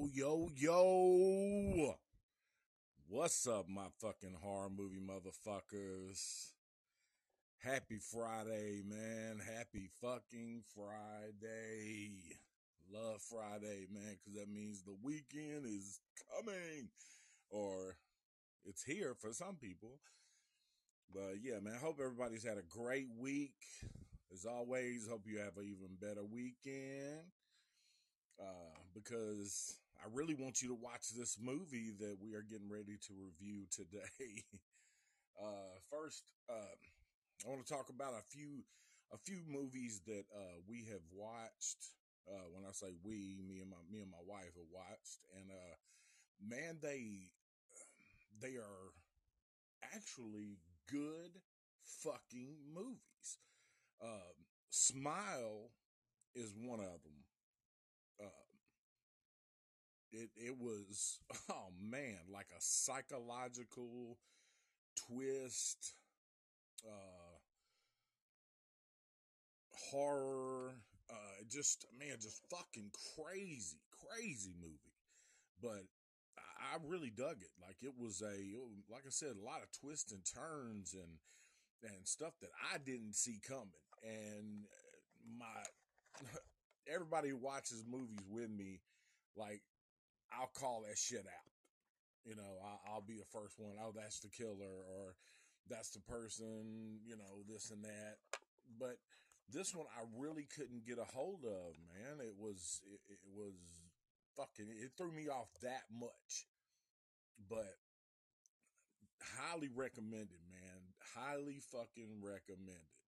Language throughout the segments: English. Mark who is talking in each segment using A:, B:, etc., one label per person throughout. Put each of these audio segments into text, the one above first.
A: Yo, yo, yo. What's up, my fucking horror movie motherfuckers? Happy Friday, man. Happy fucking Friday. Love Friday, man, because that means the weekend is coming. Or it's here for some people. But yeah, man, hope everybody's had a great week. As always, hope you have an even better weekend. Uh, because I really want you to watch this movie that we are getting ready to review today. uh, first, uh, I want to talk about a few a few movies that uh, we have watched. Uh, when I say we, me and my me and my wife have watched, and uh, man, they they are actually good fucking movies. Um, Smile is one of them. Uh, it it was oh man, like a psychological twist, uh, horror, uh, just man, just fucking crazy, crazy movie. But I, really dug it. Like it was a, like I said, a lot of twists and turns and and stuff that I didn't see coming. And my everybody who watches movies with me, like I'll call that shit out. You know, I'll, I'll be the first one. Oh, that's the killer, or that's the person. You know, this and that. But this one, I really couldn't get a hold of. Man, it was it, it was fucking. It threw me off that much. But highly recommended, man. Highly fucking recommended.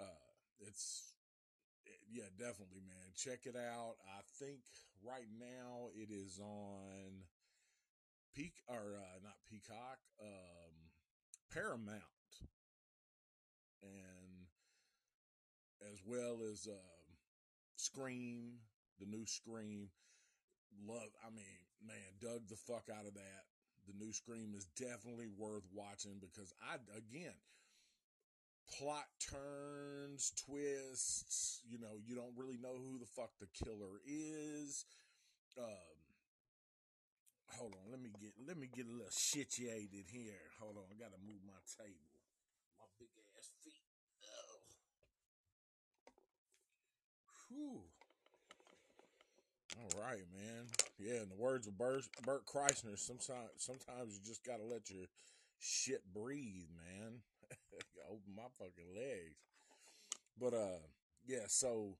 A: Uh, it's yeah, definitely, man. Check it out. I think right now it is on Peak or uh, not Peacock, um, Paramount, and as well as uh, Scream, the new Scream. Love, I mean, man, dug the fuck out of that. The new Scream is definitely worth watching because I, again, plot turns, twists. You know, you don't really know who the fuck the killer is. Um, hold on, let me get let me get a little situated here. Hold on, I gotta move my table. My big ass feet. Oh. Whew. All right, man. Yeah, in the words of Bert, Bert Kreischer, sometimes sometimes you just gotta let your shit breathe, man. open my fucking legs. But uh, yeah. So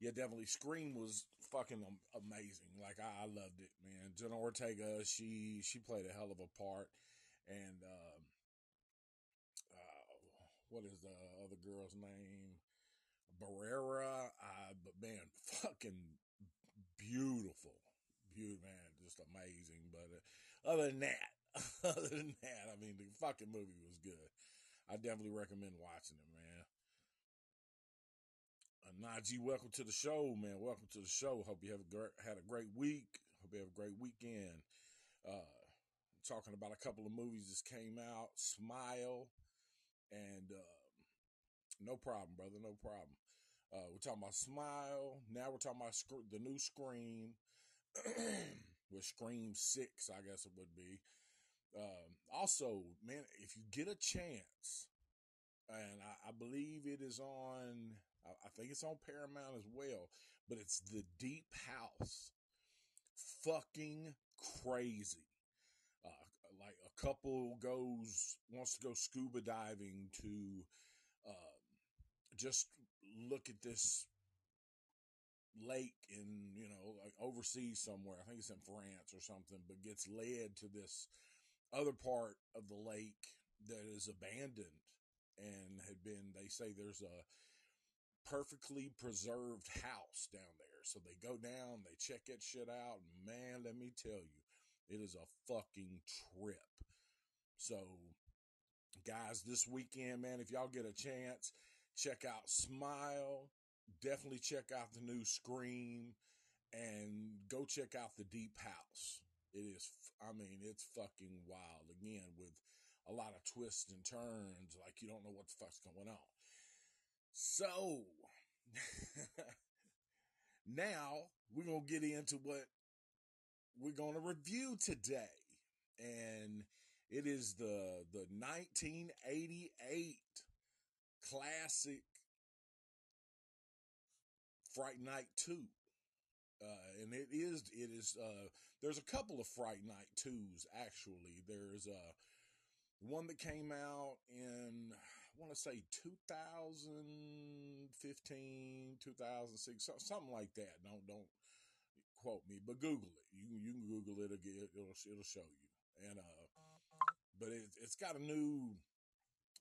A: yeah, definitely. Scream was fucking amazing. Like I, I loved it, man. Jenna Ortega, she she played a hell of a part, and uh, uh, what is the other girl's name? Barrera. But man, fucking beautiful, beautiful man, just amazing. But uh, other than that, other than that, I mean, the fucking movie was good. I definitely recommend watching it, man. Uh, Najee, welcome to the show, man. Welcome to the show. Hope you have a great, had a great week. Hope you have a great weekend. Uh, talking about a couple of movies that came out. Smile and uh, no problem, brother. No problem. Uh, we're talking about Smile. Now we're talking about sc- the new Scream with Scream Six, I guess it would be. Um, also, man, if you get a chance, and I, I believe it is on, I, I, think it's on Paramount as well, but it's The Deep House. Fucking crazy. Uh, like a couple goes, wants to go scuba diving to uh, just look at this lake in, you know, like overseas somewhere. I think it's in France or something, but gets led to this other part of the lake that is abandoned and had been they say there's a perfectly preserved house down there. So they go down they check that shit out man let me tell you it is a fucking trip. So guys this weekend man if y'all get a chance check out smile. Definitely check out the new scream and go check out the deep house it is, I mean, it's fucking wild again with a lot of twists and turns. Like you don't know what the fuck's going on. So now we're going to get into what we're going to review today. And it is the the 1988 classic Fright Night 2. Uh, and it is, it is, uh, there's a couple of Fright Night 2s actually. There's, uh, one that came out in, I want to say 2015, 2006, something like that. Don't, don't quote me, but Google it. You you can Google it again. It'll, it'll show you. And, uh, but it, it's got a new,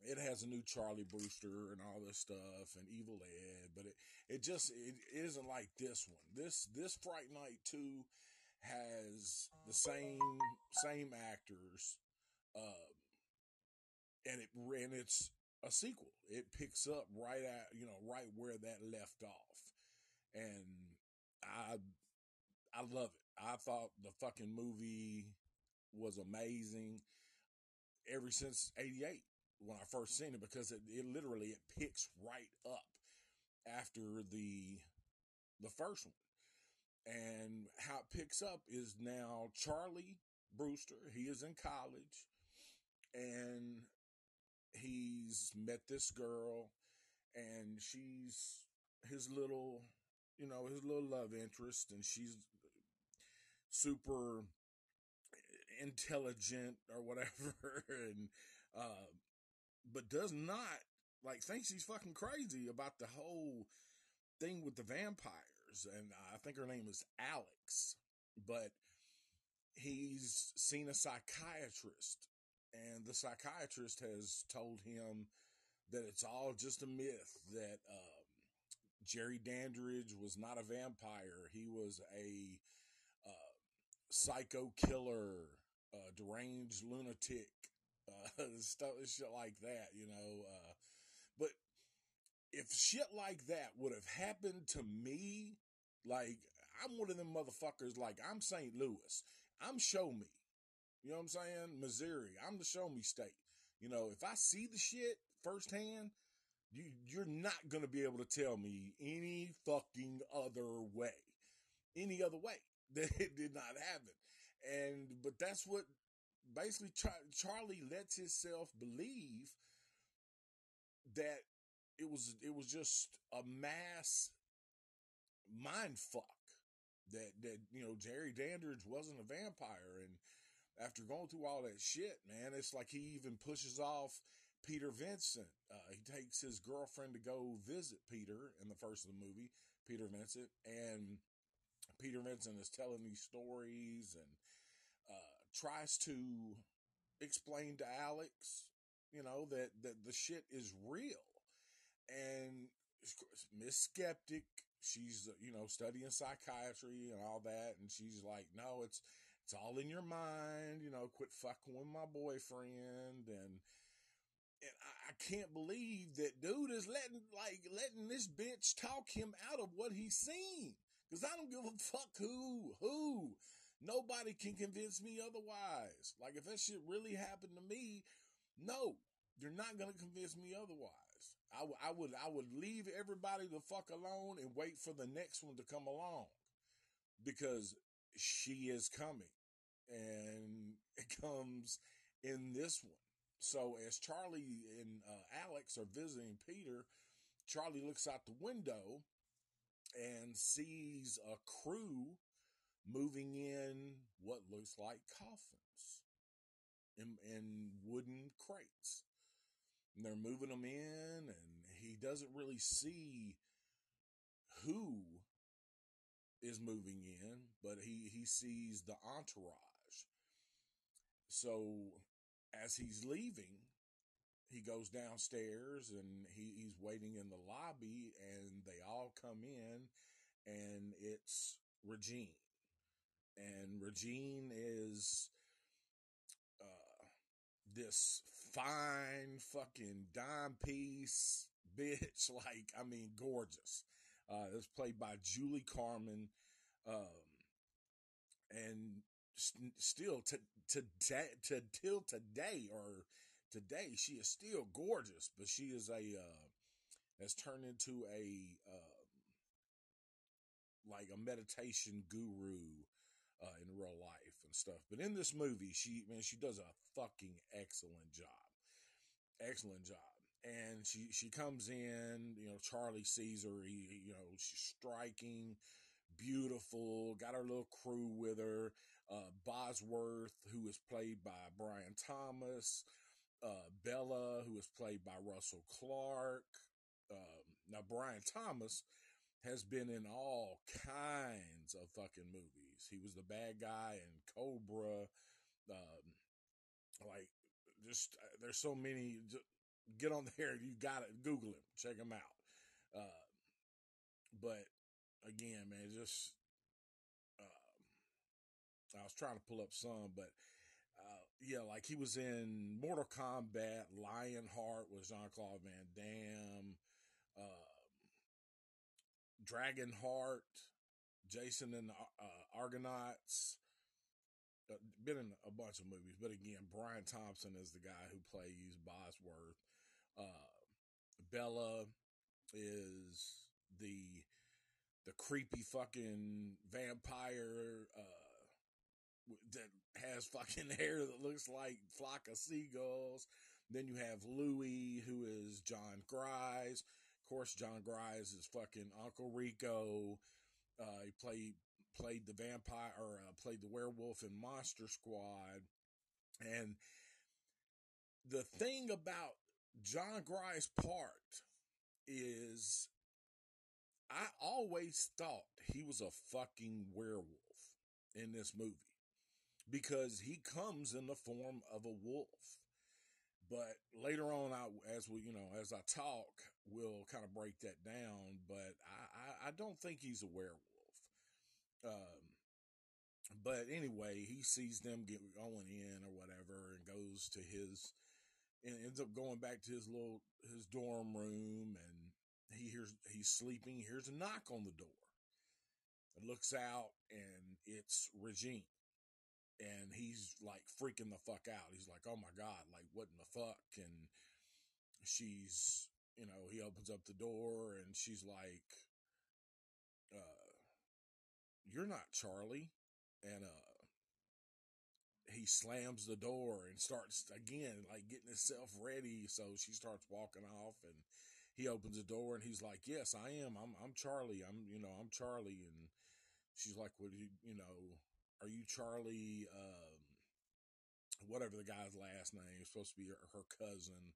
A: it has a new Charlie Brewster and all this stuff and Evil Ed, but it, it just, it isn't like this one. This, this Fright Night 2 has the same, same actors, uh, and it, and it's a sequel. It picks up right at, you know, right where that left off. And I, I love it. I thought the fucking movie was amazing ever since 88 when I first seen it because it, it literally it picks right up after the the first one. And how it picks up is now Charlie Brewster, he is in college and he's met this girl and she's his little you know his little love interest and she's super intelligent or whatever and uh but does not like thinks he's fucking crazy about the whole thing with the vampires and I think her name is Alex but he's seen a psychiatrist and the psychiatrist has told him that it's all just a myth that um, Jerry Dandridge was not a vampire. He was a uh, psycho killer deranged lunatic, uh, stuff, shit like that, you know. Uh, but if shit like that would have happened to me, like I'm one of them motherfuckers, like I'm St. Louis, I'm show me, you know what I'm saying? Missouri, I'm the show me state. You know, if I see the shit firsthand, you, you're not gonna be able to tell me any fucking other way, any other way that it did not happen and but that's what basically Char- Charlie lets himself believe that it was it was just a mass mind fuck that that you know Jerry Dandridge wasn't a vampire. And after going through all that shit man it's like he even pushes off Peter Vincent. Uh, he takes his girlfriend to go visit Peter in the first of the movie Peter Vincent. And Peter Vincent is telling these stories and tries to explain to Alex, you know, that, that the shit is real. And Miss Skeptic, she's, you know, studying psychiatry and all that. And she's like, no, it's, it's all in your mind, you know, quit fucking with my boyfriend. And, and I, I can't believe that dude is letting, like, letting this bitch talk him out of what he's seen. Cause I don't give a fuck who, who. Nobody can convince me otherwise. Like if that shit really happened to me, no, you're not going to convince me otherwise. I, w- I would, I would leave everybody the fuck alone and wait for the next one to come along because she is coming and it comes in this one. So as Charlie and uh, Alex are visiting Peter, Charlie looks out the window and sees a crew moving in what looks like coffins in, wooden crates. And they're moving them in, and he doesn't really see who is moving in, but he, he sees the entourage. So as he's leaving, he goes downstairs and he, he's waiting in the lobby, and they all come in, and it's Regine and Regine is uh, this fine fucking dime piece bitch. Like, I mean, gorgeous. Uh, it's played by Julie Carmen. Um, and st- still to, to, to, till today or today, she is still gorgeous, but she is a, uh, has turned into a, uh, like a meditation guru uh, in real life and stuff. But in this movie, she man, she does a fucking excellent job, excellent job. And she she comes in, you know, Charlie sees her. He, you know, she's striking, beautiful. Got her little crew with her. Uh, Bosworth, who is played by Brian Thompson. Uh, Bella, who is played by Russell Clark. Um, now, Brian Thompson has been in all kinds of fucking movies. He was the bad guy in Cobra. Um, like, just uh, there's so many. Just get on there. You got it. Google him. Check him out. Uh, but again, man, just uh, I was trying to pull up some, but uh, yeah, like he was in Mortal Kombat. Lionheart was Jean Claude Van Damme. Uh, Dragonheart, Jason and the uh, Argonauts. Uh, been in a bunch of movies, but again, Brian Thompson is the guy who plays Bosworth. Uh, Bella is the the creepy fucking vampire uh, that has fucking hair that looks like flock of seagulls. Then you have Louis, who is Jon Gries. Of course, Jon Gries is fucking Uncle Rico. Uh, he played played the vampire or uh, played the werewolf in Monster Squad. And the thing about Jon Gries part is I always thought he was a fucking werewolf in this movie because he comes in the form of a wolf. But later on, I, as we, you know, as I talk, we'll kind of break that down. But I, I, I don't think he's a werewolf. Um, but anyway, he sees them get going in or whatever, and goes to his, and ends up going back to his little his dorm room, and he hears he's sleeping. He hears a knock on the door. And looks out, and it's Regine and he's like freaking the fuck out. He's like, "Oh my god, like what in the fuck?" And she's, you know, he opens up the door and she's like, uh, "You're not Charlie," and uh, he slams the door and starts again, like getting himself ready. So she starts walking off, and he opens the door and he's like, "Yes, I am. I'm I'm Charlie. I'm you know I'm Charlie." And she's like, "What you you know?" Are you Charlie, um, whatever the guy's last name, is supposed to be her, her, cousin.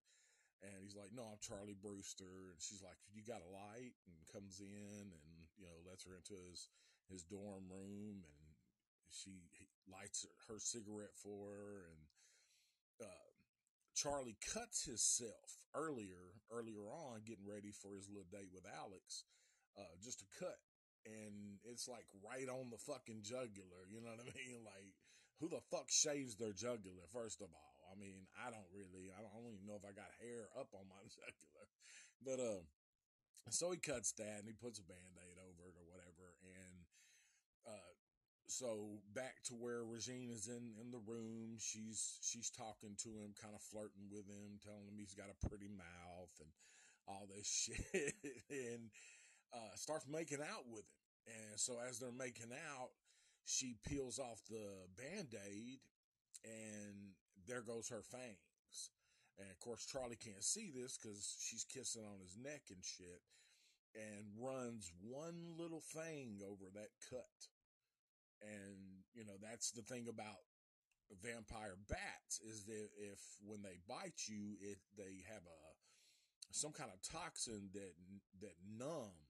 A: And he's like, no, I'm Charlie Brewster. And she's like, you got a light? And comes in and, you know, lets her into his, his dorm room. And she lights her cigarette for her. And, uh, Charlie cuts himself earlier, earlier on, getting ready for his little date with Alex, uh, just a cut and it's like right on the fucking jugular. You know what I mean? Like, who the fuck shaves their jugular? First of all, I mean, I don't really, I don't, I don't even know if I got hair up on my jugular, but um, so he cuts that and he puts a band-aid over it or whatever, and uh, so back to where Regine is in in the room. She's she's talking to him, kind of flirting with him, telling him he's got a pretty mouth and all this shit, and uh, starts making out with him. And so as they're making out, she peels off the band aid and there goes her fangs. And of course, Charlie can't see this because she's kissing on his neck and shit and runs one little fang over that cut. And, you know, that's the thing about vampire bats is that if when they bite you, it, they have a, some kind of toxin that, that numbs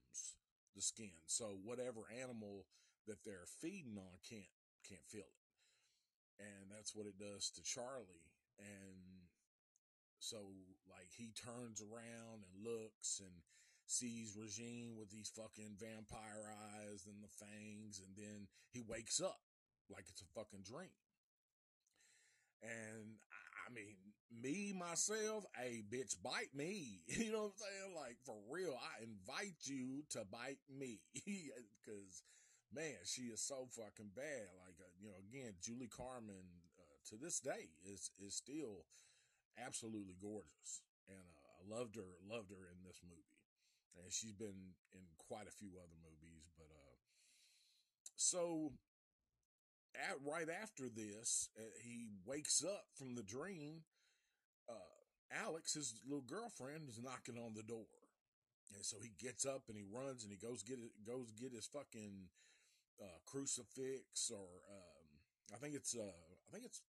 A: the skin. So whatever animal that they're feeding on can't can't feel it. And that's what it does to Charlie. And so like he turns around and looks and sees Regine with these fucking vampire eyes and the fangs and then he wakes up like it's a fucking dream. And I mean, me, myself, hey, bitch, bite me. You know what I'm saying? Like, for real, I invite you to bite me. Because, man, she is so fucking bad. Like, uh, you know, again, Julie Carmen, uh, to this day, is, is still absolutely gorgeous. And uh, I loved her, loved her in this movie. And she's been in quite a few other movies. But, uh, so at, right after this, uh, he wakes up from the dream. Alex, his little girlfriend, is knocking on the door, and so he gets up and he runs and he goes get it, goes get his fucking uh, crucifix or um, I think it's uh, I think it's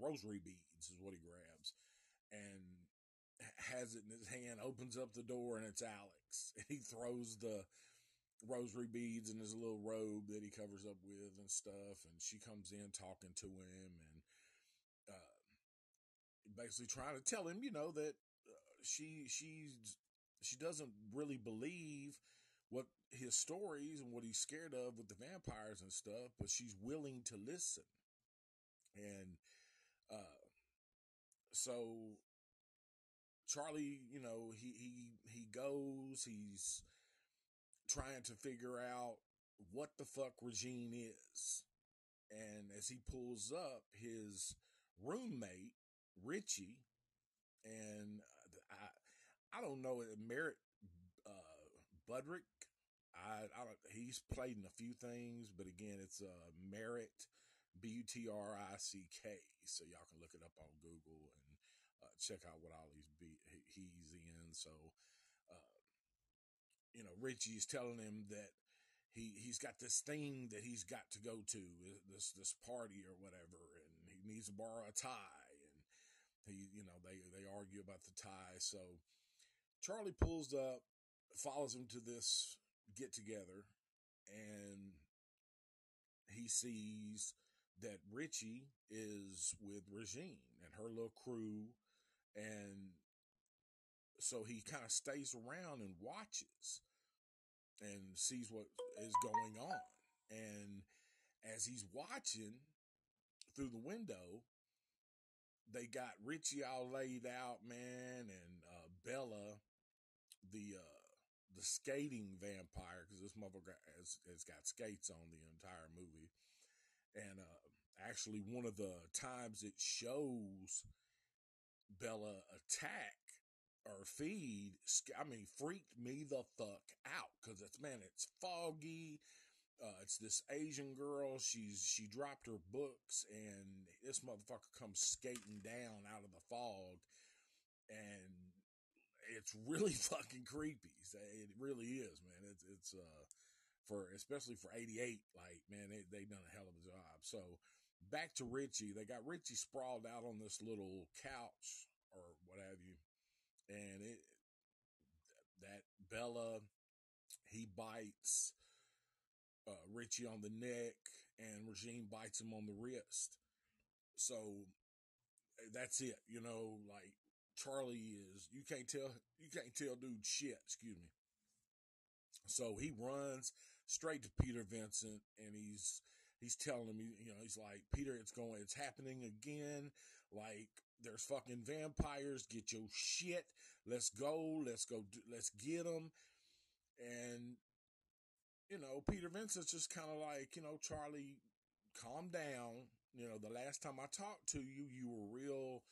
A: rosary beads is what he grabs, and has it in his hand. Opens up the door and it's Alex. And he throws the rosary beads in his little robe that he covers up with and stuff. And she comes in talking to him basically trying to tell him, you know, that uh, she she's she doesn't really believe what his stories and what he's scared of with the vampires and stuff, but she's willing to listen. And uh, so Charlie, you know, he he he goes, he's trying to figure out what the fuck Regine is. And as he pulls up, his roommate, Richie, and I I don't know, Merritt uh, Butrick. I, I he's played in a few things, but again, it's uh, Merritt, B U T R I C K. So y'all can look it up on Google and uh, check out what all he's be, he's in. So, uh, you know, Richie is telling him that he he's got this thing that he's got to go to uh, this this party or whatever, and he needs to borrow a tie, he you know they they argue about the tie. So Charlie pulls up, follows him to this get together, and he sees that Richie is with Regine and her little crew and so he kind of stays around and watches and sees what is going on. And as he's watching through the window, they got Richie all laid out, man, and uh, Bella, the uh, the skating vampire, because this motherfucker has, has got skates on the entire movie. And uh, actually, one of the times it shows Bella attack or feed, I mean, freaked me the fuck out because it's man, it's foggy. Uh, it's this Asian girl. She's she dropped her books, and this motherfucker comes skating down out of the fog, and it's really fucking creepy. It really is, man. It's it's uh for especially for '88. Like, man, they they done a hell of a job. So back to Richie. They got Richie sprawled out on this little couch or what have you. And it, that Bella, he bites uh, Richie on the neck and Regine bites him on the wrist. So eh, that's it. You know, like Charlie is, you can't tell, you can't tell dude shit, excuse me. So he runs straight to Peter Vincent and he's, he's telling him, you know, he's like, Peter, it's going, it's happening again. Like, there's fucking vampires. Get your shit. Let's go. Let's go. Let's get them. And, you know, Peter Vincent's just kind of like, you know, Charlie, calm down. You know, the last time I talked to you, you were real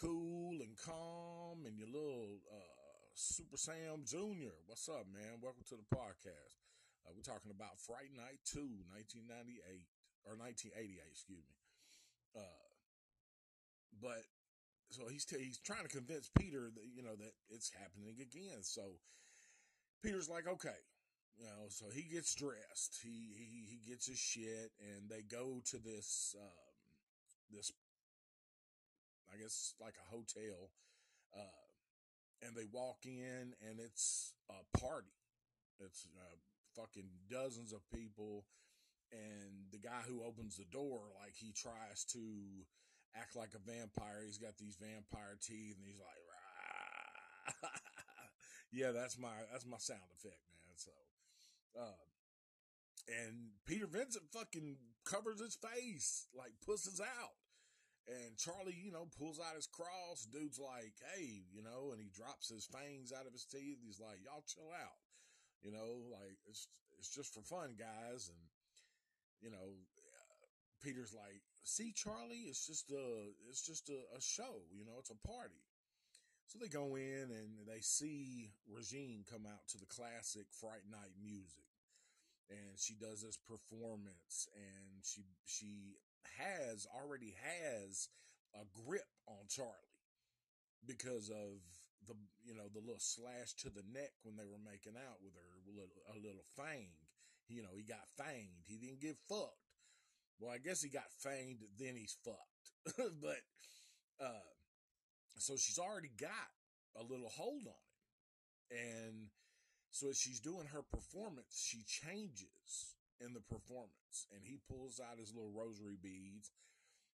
A: cool and calm and your little, uh, Super Sam Jr. What's up, man? Welcome to the podcast. Uh, we're talking about Fright Night 2, 1998, or 1988, excuse me. Uh, but so he's t- he's trying to convince Peter that you know that it's happening again. So Peter's like, okay, you know. So he gets dressed. He he he gets his shit, and they go to this um, this I guess like a hotel, uh, and they walk in, and it's a party. It's uh, fucking dozens of people. And the guy who opens the door, like he tries to act like a vampire. He's got these vampire teeth and he's like, yeah, that's my, that's my sound effect, man. So, uh, and Peter Vincent fucking covers his face, like pusses out. And Charlie, you know, pulls out his cross. Dude's like, hey, you know, and he drops his fangs out of his teeth. He's like, y'all chill out. You know, like it's it's just for fun, guys. And you know, Peter's like, "See, Charlie, it's just a it's just a, a show. You know, it's a party." So they go in and they see Regine come out to the classic Fright Night music. and she does this performance and she she has already has a grip on Charlie because of the you know the little slash to the neck when they were making out with her little, a little fang you know he got fanged. He didn't get fucked. Well i guess he got fanged then he's fucked. But uh so she's already got a little hold on it. And so as she's doing her performance, she changes in the performance, and he pulls out his little rosary beads,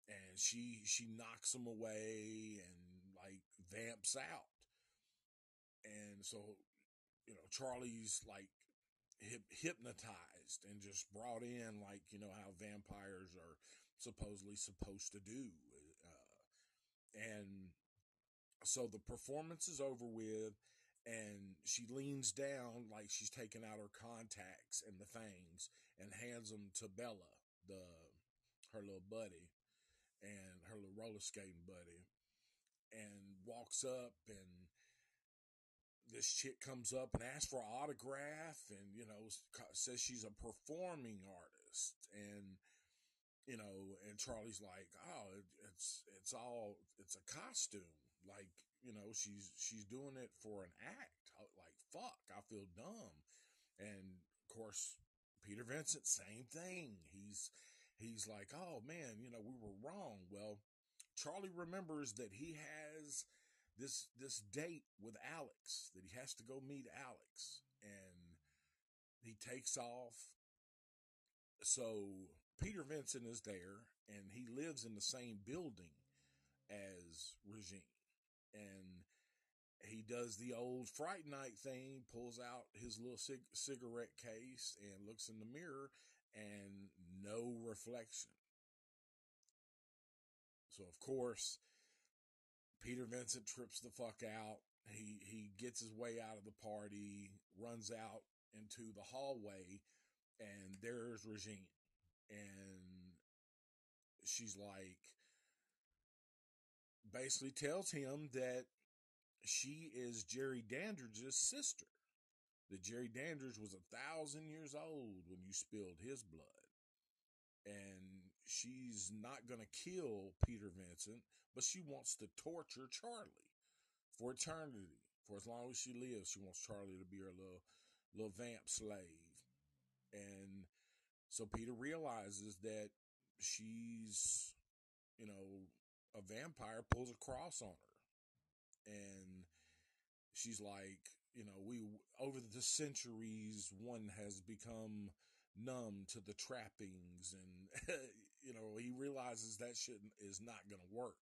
A: and she she knocks them away and like vamps out, and so you know Charlie's like hypnotized and just brought in like you know how vampires are supposedly supposed to do, uh, and so the performance is over with and she leans down like she's taking out her contacts and the things and hands them to Bella, the her little buddy, and her little roller skating buddy, and walks up and this chick comes up and asks for an autograph and you know says she's a performing artist. And you know and charlie's like oh it's it's all it's a costume like you know, she's she's doing it for an act. Uh, like fuck, I feel dumb. And of course, Peter Vincent, same thing. He's he's like, oh man, you know, we were wrong. Well, Charlie remembers that he has this this date with Alex that he has to go meet Alex, and he takes off. So Peter Vincent is there, and he lives in the same building as Regine and he does the old fright night thing, pulls out his little cig- cigarette case and looks in the mirror and no reflection. So of course, Peter Vincent trips the fuck out. He he gets his way out of the party, runs out into the hallway, and there's Regine. And she's like, basically tells him that she is Jerry Dandridge's sister. That Jerry Dandridge was a thousand years old when you spilled his blood. And she's not going to kill Peter Vincent, but she wants to torture Charlie for eternity. For as long as she lives, she wants Charlie to be her little, little vamp slave. And so Peter realizes that she's, you know, a vampire pulls a cross on her. And she's like, you know, we, over the centuries, one has become numb to the trappings. And, you know, he realizes that shit is not going to work.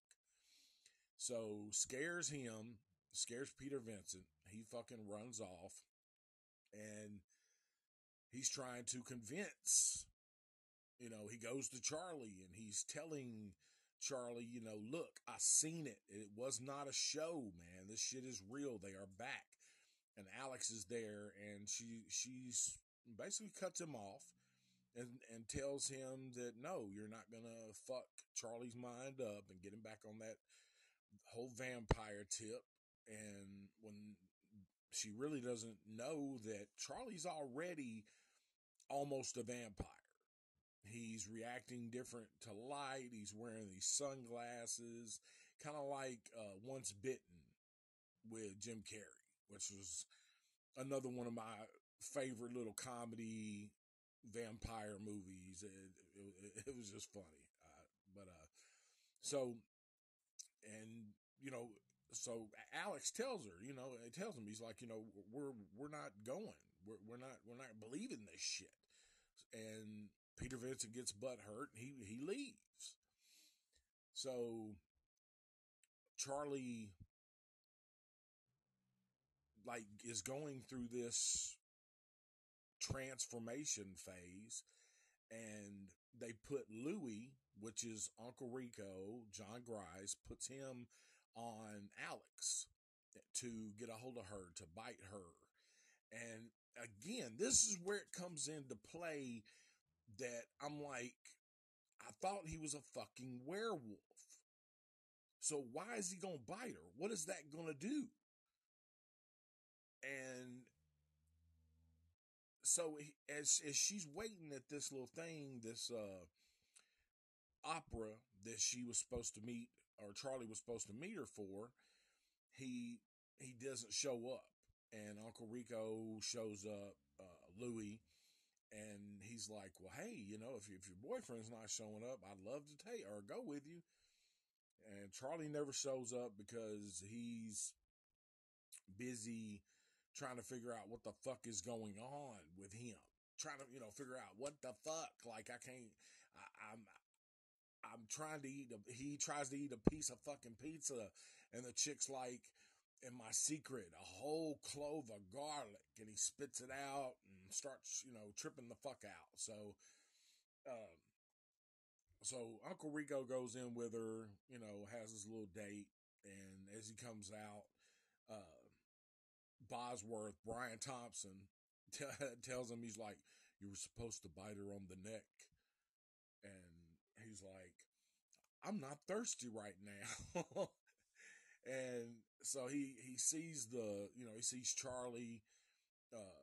A: So scares him, scares Peter Vincent. He fucking runs off. And he's trying to convince, you know, he goes to Charlie and he's telling Charlie, you know, look, I seen it. It was not a show, man. This shit is real. They are back. And Alex is there and she she's basically cuts him off and and tells him that no, you're not gonna fuck Charlie's mind up and get him back on that whole vampire tip. And when she really doesn't know that Charlie's already almost a vampire. He's reacting different to light. He's wearing these sunglasses, kind of like uh, Once Bitten with Jim Carrey, which was another one of my favorite little comedy vampire movies. It, it, it was just funny. Uh, but, uh, so, and, you know, so Alex tells her, you know, it tells him, he's like, you know, we're, we're not going. We're, we're not, we're not believing this shit. And Peter Vincent gets butt hurt and he, he leaves. So Charlie like is going through this transformation phase and they put Louis, which is Uncle Rico, Jon Gries, puts him on Alex to get a hold of her, to bite her. And again, this is where it comes into play that I'm like, I thought he was a fucking werewolf. So why is he going to bite her? What is that going to do? And so as as she's waiting at this little thing, this uh, opera that she was supposed to meet, or Charlie was supposed to meet her for, he he doesn't show up, and Uncle Rico shows up, uh, Louis, and he's like, "Well, hey, you know, if if your boyfriend's not showing up, I'd love to take or go with you." And Charlie never shows up because he's busy trying to figure out what the fuck is going on with him. Trying to, you know, figure out what the fuck. Like I can't. I, I'm. I'm trying to eat. A, he tries to eat a piece of fucking pizza, and the chick's like, "In my secret, a whole clove of garlic," and he spits it out starts, you know, tripping the fuck out. So, um, so Uncle Rico goes in with her, you know, has his little date, and as he comes out, uh, Bosworth, Brian Thompson, t- tells him, he's like, You were supposed to bite her on the neck. And he's like, I'm not thirsty right now. and so he, he sees the, you know, he sees Charlie, uh,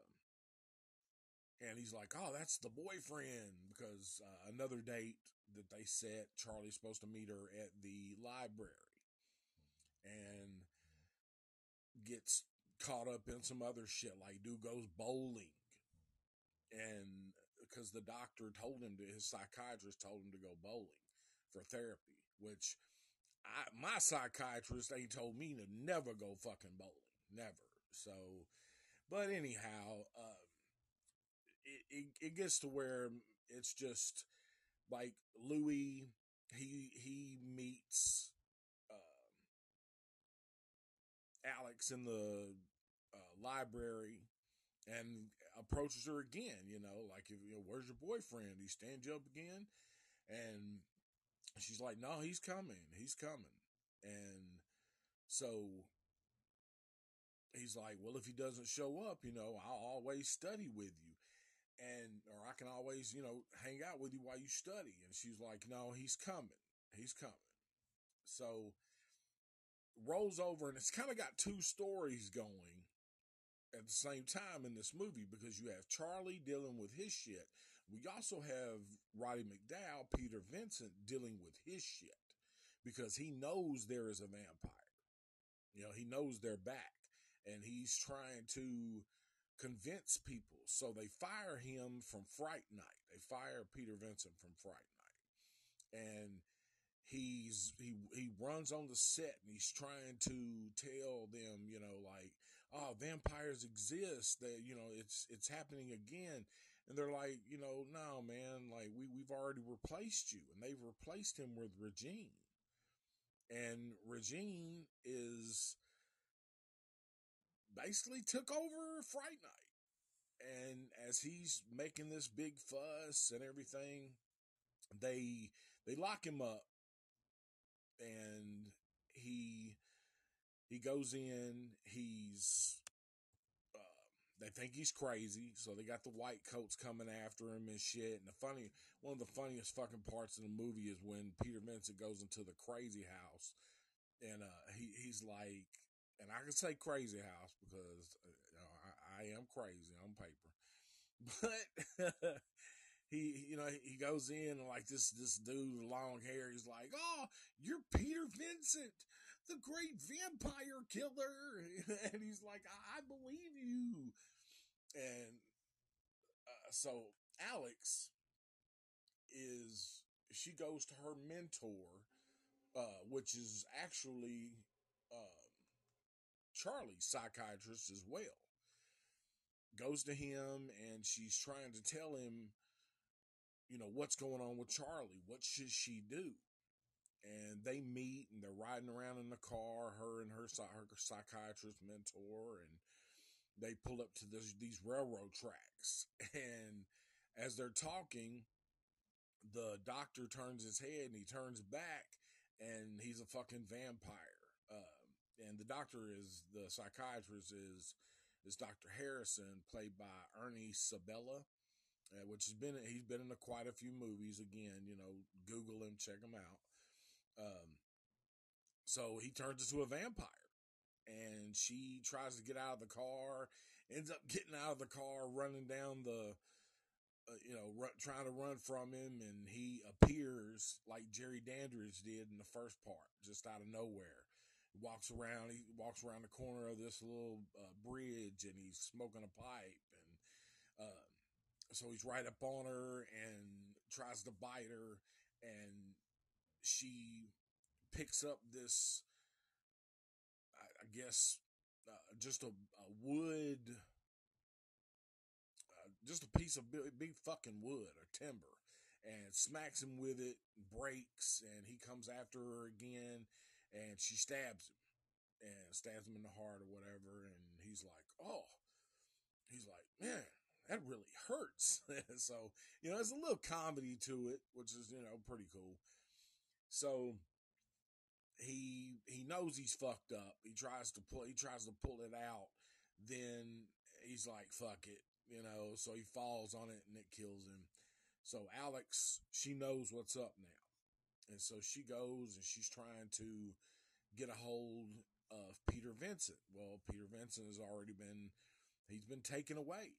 A: and he's like, "Oh, that's the boyfriend." Because uh, another date that they set, Charlie's supposed to meet her at the library, and gets caught up in some other shit. Like, dude goes bowling, and because the doctor told him to, his psychiatrist told him to go bowling for therapy, which I, my psychiatrist ain't told me to never go fucking bowling, never. So, but anyhow, uh, it, it, gets to where it's just like Louis, he, he meets, uh, Alex in the uh, library and approaches her again, you know, like, if, you know, where's your boyfriend? He stands up again. And she's like, no, he's coming. He's coming. And so he's like, well, if he doesn't show up, you know, I'll always study with you. And, or I can always, you know, hang out with you while you study. And she's like, no, he's coming. He's coming. So rolls over and it's kind of got two stories going at the same time in this movie because you have Charlie dealing with his shit. We also have Roddy McDowall, Peter Vincent dealing with his shit because he knows there is a vampire. You know, he knows they're back and he's trying to convince people. So they fire him from Fright Night. They fire Peter Vincent from Fright Night. And he's he he runs on the set and he's trying to tell them, you know, like, oh, vampires exist. That you know, it's it's happening again. And they're like, you know, no, man, like we we've already replaced you, and they've replaced him with Regine. And Regine is basically took over Fright Night. And as he's making this big fuss and everything, they they lock him up. And he he goes in. He's uh, they think he's crazy. So they got the white coats coming after him and shit. And the funny one of the funniest fucking parts of the movie is when peter vincent goes into the crazy house and uh he he's like and i can say crazy house because uh, you know, I, I am crazy on paper but he you know he goes in and like this this dude with long hair he's like oh you're peter vincent the great vampire killer and he's like i, I believe you and uh, so alex is she goes to her mentor uh, which is actually charlie's psychiatrist as well goes to him and she's trying to tell him you know, what's going on with Charlie? What should she do? And they meet and they're riding around in the car, her and her, her psychiatrist mentor, and they pull up to this, these railroad tracks. And as they're talking, the doctor turns his head and he turns back and he's a fucking vampire. Uh, and the doctor is, the psychiatrist is, is Dr. Harrison, played by Ernie Sabella uh, which has been he's been in a, quite a few movies. Again, you know, Google him, check him out. Um, so he turns into a vampire, and she tries to get out of the car, ends up getting out of the car, running down the, uh, you know, r- trying to run from him, and he appears like Jerry Dandridge did in the first part, just out of nowhere. Walks around, he walks around the corner of this little uh, bridge, and he's smoking a pipe, and uh, so he's right up on her and tries to bite her, and she picks up this, I, I guess, uh, just a, a wood just a piece of big, big fucking wood or timber and smacks him with it, breaks, and he comes after her again, and she stabs him and stabs him in the heart or whatever, and he's like, oh, he's like, man, that really hurts. so, you know, there's a little comedy to it, which is, you know, pretty cool. So he he knows he's fucked up. He tries to pull he tries to pull it out. Then he's like, fuck it you know, so he falls on it and it kills him. So Alex, she knows what's up now. And so she goes and she's trying to get a hold of Peter Vincent. Well, Peter Vincent has already been, he's been taken away.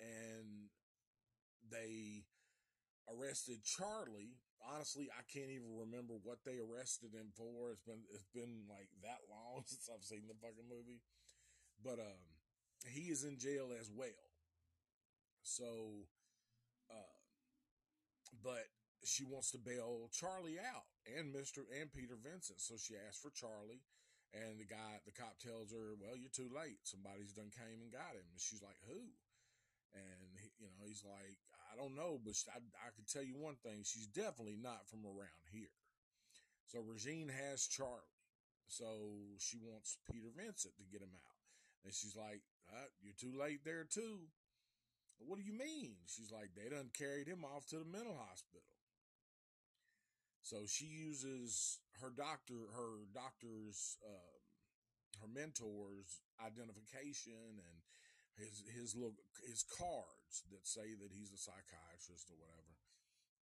A: And they arrested Charlie. Honestly, I can't even remember what they arrested him for. It's been, it's been like that long since I've seen the fucking movie. But, um, he is in jail as well. So, uh, but she wants to bail Charlie out and Mr. and Peter Vincent. So she asks for Charlie. And the guy, the cop tells her, well, you're too late. Somebody's done came and got him. And she's like, who? And, he, you know, he's like, I don't know, but I, I can tell you one thing. She's definitely not from around here. So Regine has Charlie. So she wants Peter Vincent to get him out. And she's like, uh, you're too late there too. What do you mean? She's like, they done carried him off to the mental hospital. So she uses her doctor, her doctor's, um, her mentor's identification and his his little his cards that say that he's a psychiatrist or whatever,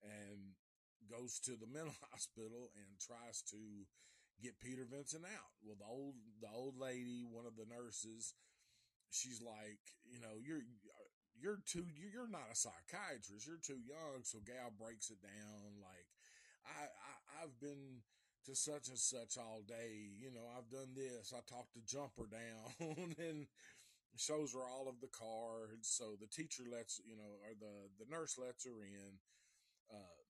A: and goes to the mental hospital and tries to get Peter Vincent out. Well, the old the old lady, one of the nurses, she's like, you know, you're you're too you're not a psychiatrist you're too young so gal breaks it down like I, I i've been to such and such all day you know i've done this i talked to jumper down and shows her all of the cards so the teacher lets you know or the the nurse lets her in uh,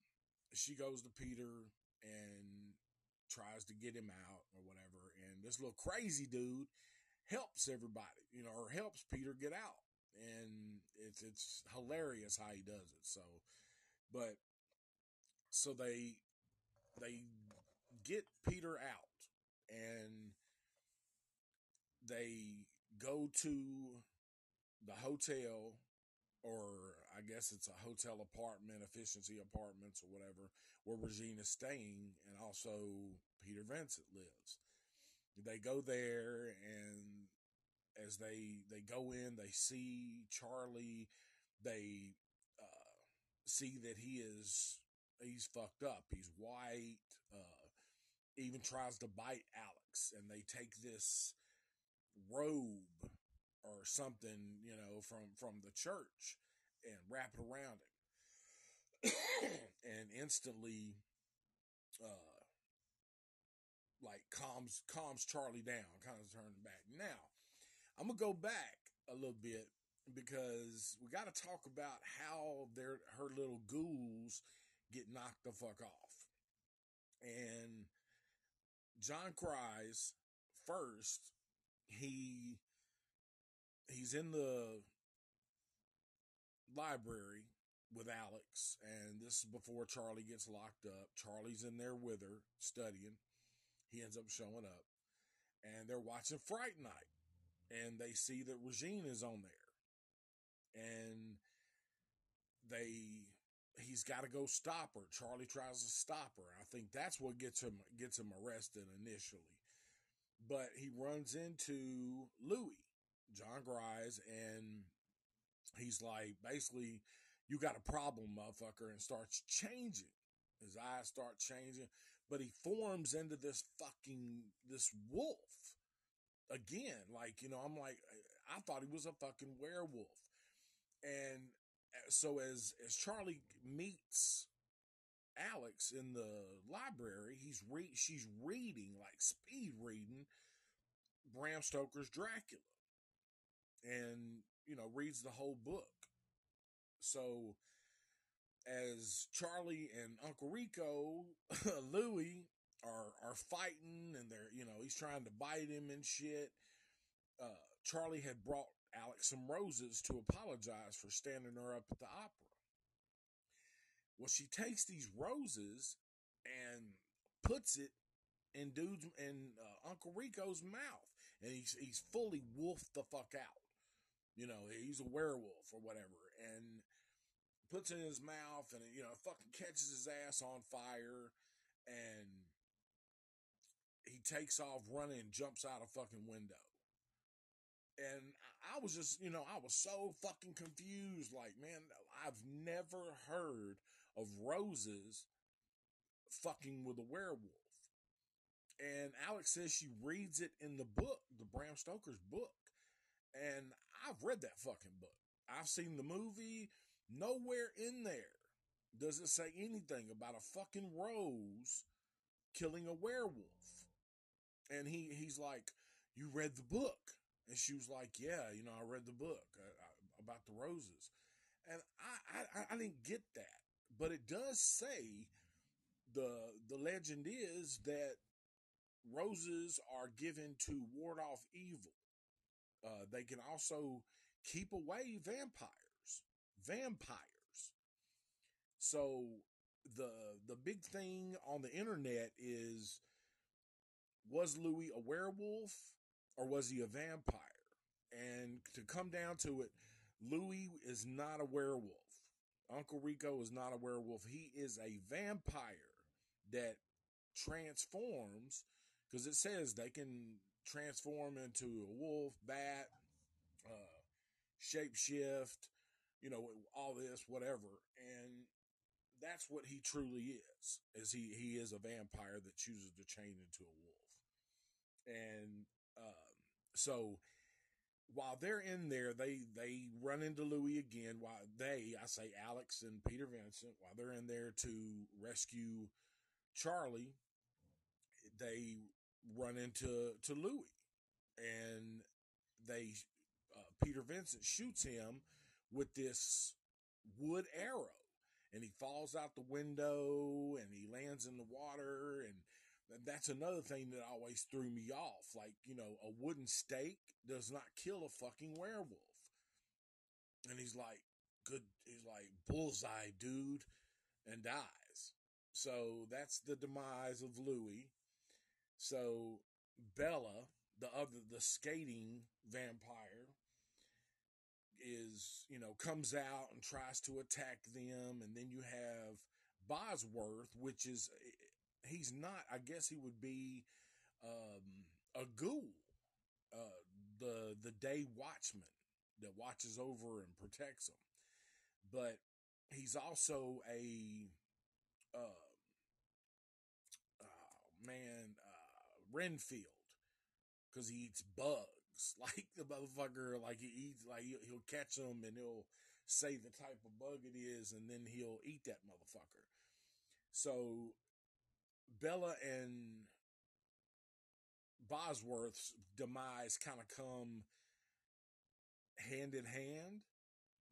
A: she goes to peter and tries to get him out or whatever and this little crazy dude helps everybody you know or helps peter get out and it's it's hilarious how he does it. So, but so they they get Peter out and they go to the hotel or I guess it's a hotel apartment, efficiency apartments or whatever, where Regina's staying and also Peter Vincent lives. They go there and as they they go in, they see Charlie, they uh, see that he is he's fucked up. He's white. Uh, even tries to bite Alex, and they take this robe or something, you know, from from the church and wrap it around him, and instantly, uh, like calms calms Charlie down, kind of turning back. Now, I'm gonna go back a little bit because we got to talk about how their her little ghouls get knocked the fuck off. And Jon Gries first. He he's in the library with Alex, and this is before Charlie gets locked up. Charlie's in there with her studying. He ends up showing up, and they're watching Fright Night and they see that Regine is on there, and they he's got to go stop her. Charlie tries to stop her. I think that's what gets him gets him arrested initially, but he runs into Louis, Jon Gries, and he's like, basically, you got a problem, motherfucker, and starts changing. His eyes start changing, but he forms into this fucking this wolf again, like, you know, I'm like, I thought he was a fucking werewolf. And so as as Charlie meets Alex in the library, he's re- she's reading like speed reading Bram Stoker's Dracula, and you know reads the whole book. So as Charlie and Uncle Rico, Louie are are fighting, and they're you know he's trying to bite him and shit. Uh, Charlie had brought Alex some roses to apologize for standing her up at the opera. Well, she takes these roses and puts it in dude's in uh, Uncle Rico's mouth, and he's he's fully wolfed the fuck out. You know, he's a werewolf or whatever, and puts it in his mouth, and you know, fucking catches his ass on fire, and he takes off running and jumps out a fucking window. And I was just, you know, I was so fucking confused. Like, man, I've never heard of roses fucking with a werewolf. And Alex says she reads it in the book, the Bram Stoker's book. And I've read that fucking book. I've seen the movie. Nowhere in there does it say anything about a fucking rose killing a werewolf. And he he's like, "You read the book?" And she was like, "Yeah, you know, I read the book uh, about the roses." And I, I I didn't get that, but it does say the the legend is that roses are given to ward off evil. Uh, they can also keep away vampires. Vampires. So the the big thing on the internet is was Louis a werewolf or was he a vampire? And to come down to it, Louis is not a werewolf. Uncle Rico is not a werewolf. He is a vampire that transforms because it says they can transform into a wolf, bat, uh, shapeshift, you know, all this, whatever. And that's what he truly is. Is he he is a vampire that chooses to change into a wolf. And um, so while they're in there, they they run into Louis again. While they, I say Alex and Peter Vincent, while they're in there to rescue Charlie, they run into to Louis, and they uh, Peter Vincent shoots him with this wood arrow, and he falls out the window, and he lands in the water, and that's another thing that always threw me off. Like, you know, a wooden stake does not kill a fucking werewolf. And he's like, good, he's like, bullseye, dude, and dies. So that's the demise of Louis. So Bella, the other, the skating vampire, is, you know, comes out and tries to attack them. And then you have Bozworth, which is he's not. I guess he would be um, a ghoul, uh, the the day watchman that watches over and protects him. But he's also a uh, oh man, uh, Renfield, because he eats bugs. Like the motherfucker, like he eats, like he'll catch them and he'll say the type of bug it is, and then he'll eat that motherfucker. So Bella and Bozworth's demise kind of come hand in hand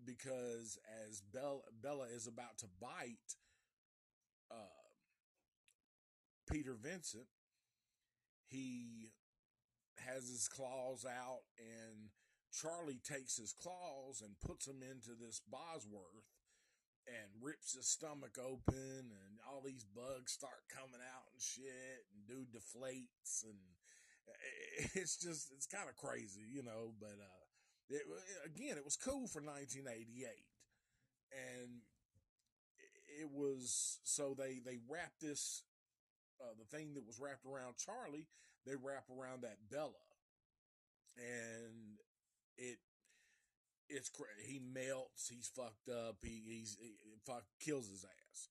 A: because as Bella, Bella is about to bite uh, Peter Vincent, he has his claws out and Charlie takes his claws and puts them into this Bosworth and rips his stomach open and all these bugs start coming out and shit and dude deflates and it's just it's kind of crazy you know but uh it, again it was cool for 1988 and it was so they they wrapped this uh, the thing that was wrapped around charlie they wrap around that bella and it it's crazy. He melts. He's fucked up. He he's he, fuck kills his ass.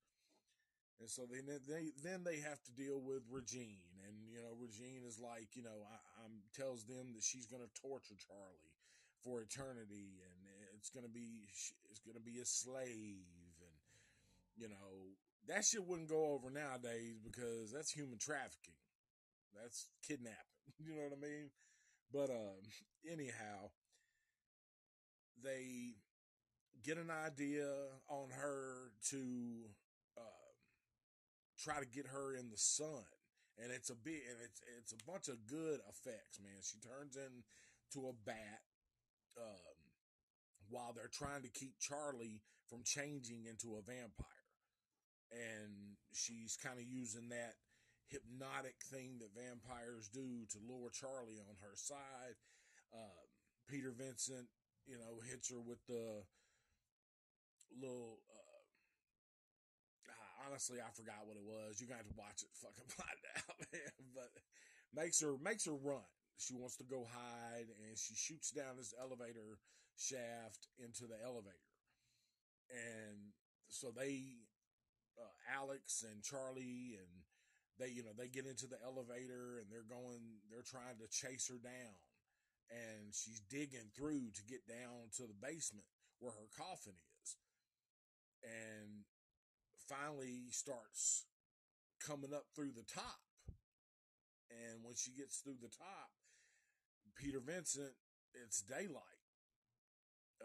A: And so then they then they have to deal with Regine, and you know Regine is like you know I, am tells them that she's going to torture Charlie for eternity, and it's gonna be it's gonna be a slave, and you know that shit wouldn't go over nowadays because that's human trafficking, that's kidnapping. You know what I mean? But um, anyhow, they get an idea on her to uh, try to get her in the sun and it's a bit, and it's it's a bunch of good effects man. She turns into a bat um, while they're trying to keep charlie from changing into a vampire and she's kind of using that hypnotic thing that vampires do to lure charlie on her side. Um, peter vincent you know hits her with the little honestly, I forgot what it was. You got to watch it, fucking find out, man. But makes her makes her run. She wants to go hide, and she shoots down this elevator shaft into the elevator. And so they, uh, Alex and Charlie, and they, you know, they get into the elevator, and they're going, they're trying to chase her down, and she's digging through to get down to the basement where her coffin is. And finally starts coming up through the top. And when she gets through the top, Peter Vincent, it's daylight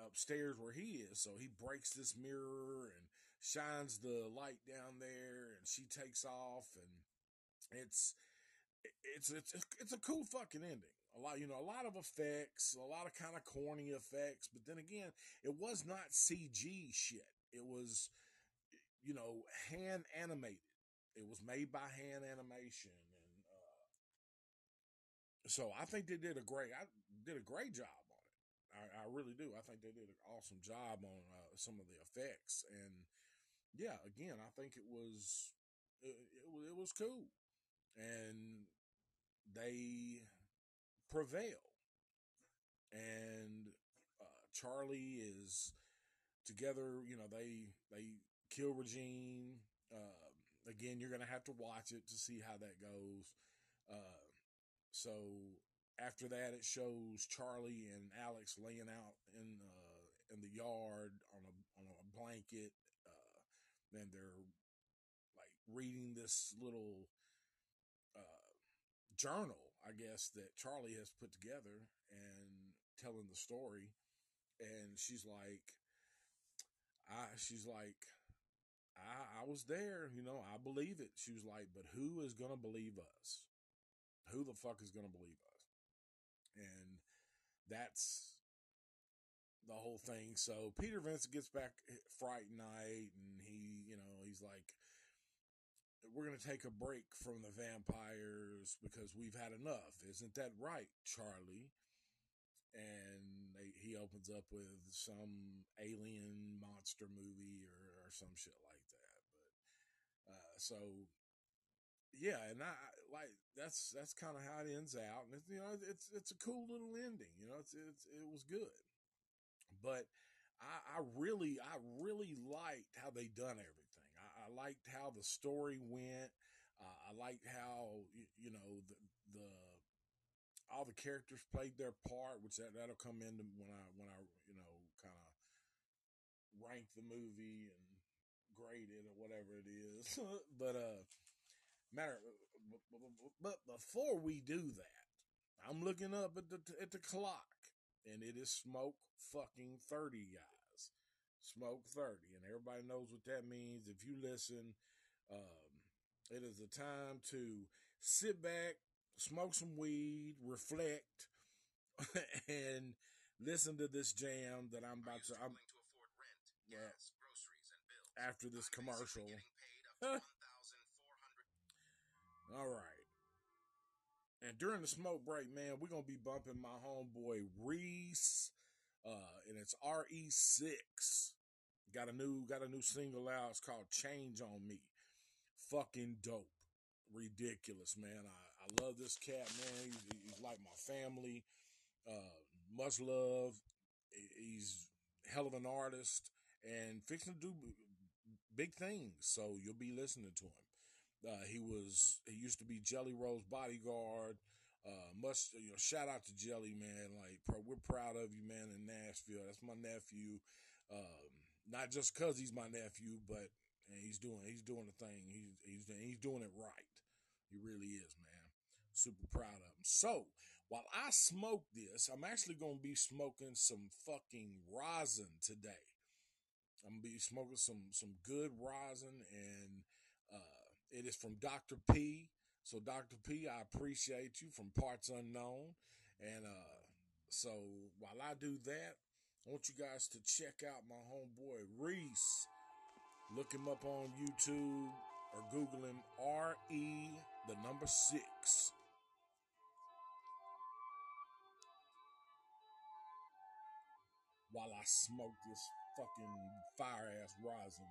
A: upstairs where he is. So he breaks this mirror and shines the light down there and she takes off and it's it's it's it's a cool fucking ending. A lot, you know, a lot of effects, a lot of kind of corny effects, but then again, it was not CG shit. It was you know, hand animated. It was made by hand animation, and uh, so I think they did a great. I did a great job on it. I, I really do. I think they did an awesome job on uh, some of the effects, and yeah, again, I think it was it, it, it was cool, and they prevail, and uh, Charlie is together. You know, they they Kill Regine. Uh, again, you're going to have to watch it to see how that goes. Uh, so after that, it shows Charlie and Alex laying out in uh, in the yard on a on a blanket, uh, and they're like reading this little uh, journal, I guess that Charlie has put together and telling the story. And she's like, I she's like, I, I was there, you know, I believe it. She was like, but who is going to believe us? Who the fuck is going to believe us? And that's the whole thing. So Peter Vincent gets back eh, Fright night and he, you know, he's like, we're going to take a break from the vampires because we've had enough. Isn't that right, Charlie? And they, he opens up with some alien monster movie or, or some shit like that. But uh, so yeah, and I like that's that's kind of how it ends out, and it's, you know it's it's a cool little ending. You know, it's it's it was good, but I, I really I really liked how they done everything. Liked how the story went. Uh, I liked how you, know the the all the characters played their part, which that that'll come into when I when I you know kind of rank the movie and grade it or whatever it is. but uh, matter. But before we do that, I'm looking up at the at the clock, and it is smoke fucking thirty, guys. Smoke thirty, and everybody knows what that means. If you listen, um, it is the time to sit back, smoke some weed, reflect, and listen to this jam that I'm about to. I'm, to afford rent, gas, after this commercial. All right. And during the smoke break, man, we're gonna be bumping my homeboy Reese, uh, and it's RE6. Got a new got a new single out. It's called "Change on Me." Fucking dope, ridiculous, man. I, I love this cat, man. He's, he's like my family. Uh, much love. He's hell of an artist and fixing to do big things. So you'll be listening to him. Uh, he was he used to be Jelly Roll's bodyguard Uh, must you know? Shout out to Jelly Man. Like we're proud of you, man. In Nashville, that's my nephew. Um, not just cause he's my nephew, but he's doing he's doing the thing. He's he's he's doing it right. He really is, man. Super proud of him. So while I smoke this, I'm actually gonna be smoking some fucking rosin today. I'm gonna be smoking some some good rosin, and uh, it is from Dr. P. So, Dr. P, I appreciate you from Parts Unknown. And uh, so while I do that, I want you guys to check out my homeboy Reese. Look him up on YouTube or Google him R E, the number six. While I smoke this fucking fire ass rosin.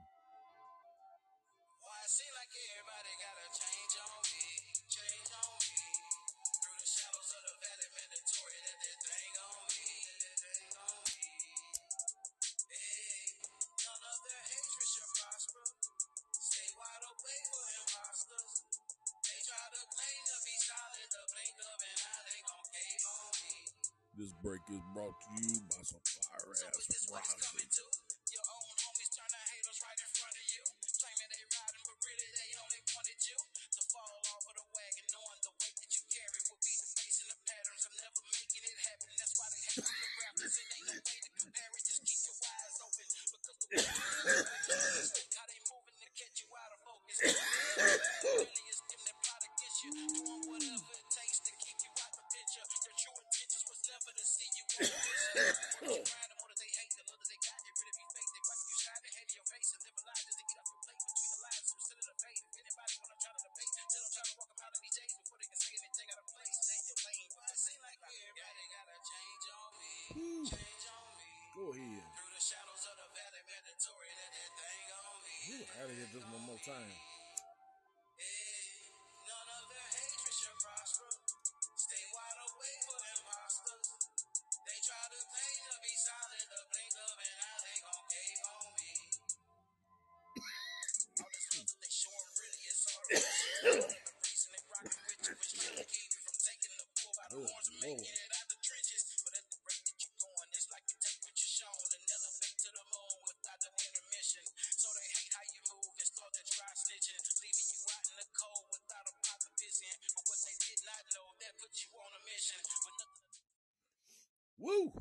A: Woo!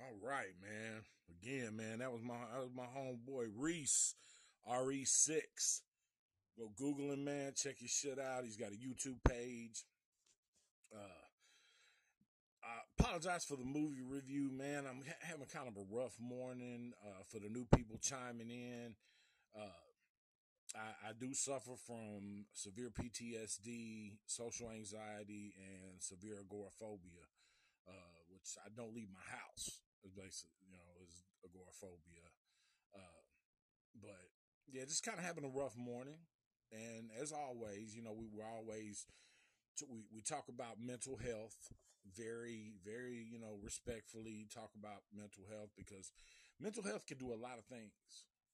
A: All right, man. Again, man, that was my that was my homeboy Reese, RE6. Go Google him, man. Check his shit out. He's got a YouTube page. Uh, I apologize for the movie review, man. I'm ha- having kind of a rough morning. Uh, for the new people chiming in, uh, I, I do suffer from severe PTSD, social anxiety, and severe agoraphobia uh, which I don't leave my house. Basically, you know, is agoraphobia. Uh, but yeah, just kind of having a rough morning. And as always, you know, we were always we we talk about mental health very very you know respectfully talk about mental health because mental health can do a lot of things.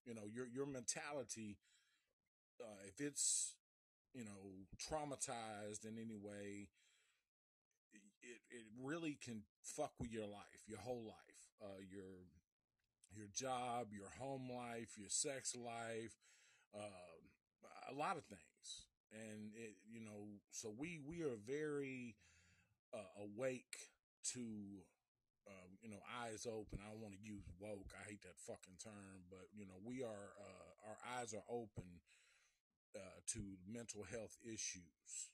A: You know your your mentality uh, if it's you know traumatized in any way it, it really can fuck with your life, your whole life, uh, your, your job, your home life, your sex life, uh, a lot of things. And it, you know, so we, we are very, uh, awake to, uh, you know, eyes open. I don't want to use woke. I hate that fucking term, but you know, we are, uh, our eyes are open, uh, to mental health issues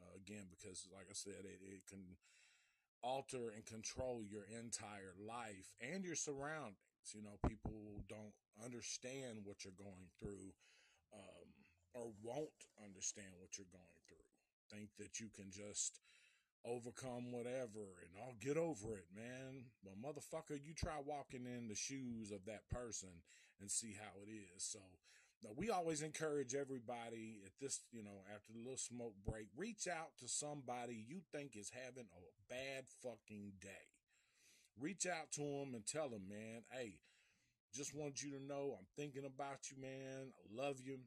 A: uh, again, because like I said, it, it can alter and control your entire life and your surroundings. You know, people don't understand what you're going through, um, or won't understand what you're going through. Think that you can just overcome whatever and I'll get over it, man. Well, motherfucker, you try walking in the shoes of that person and see how it is. So now, we always encourage everybody at this, you know, after the little smoke break, reach out to somebody you think is having a bad fucking day. Reach out to them and tell them, man, hey, just want you to know I'm thinking about you, man. I love you.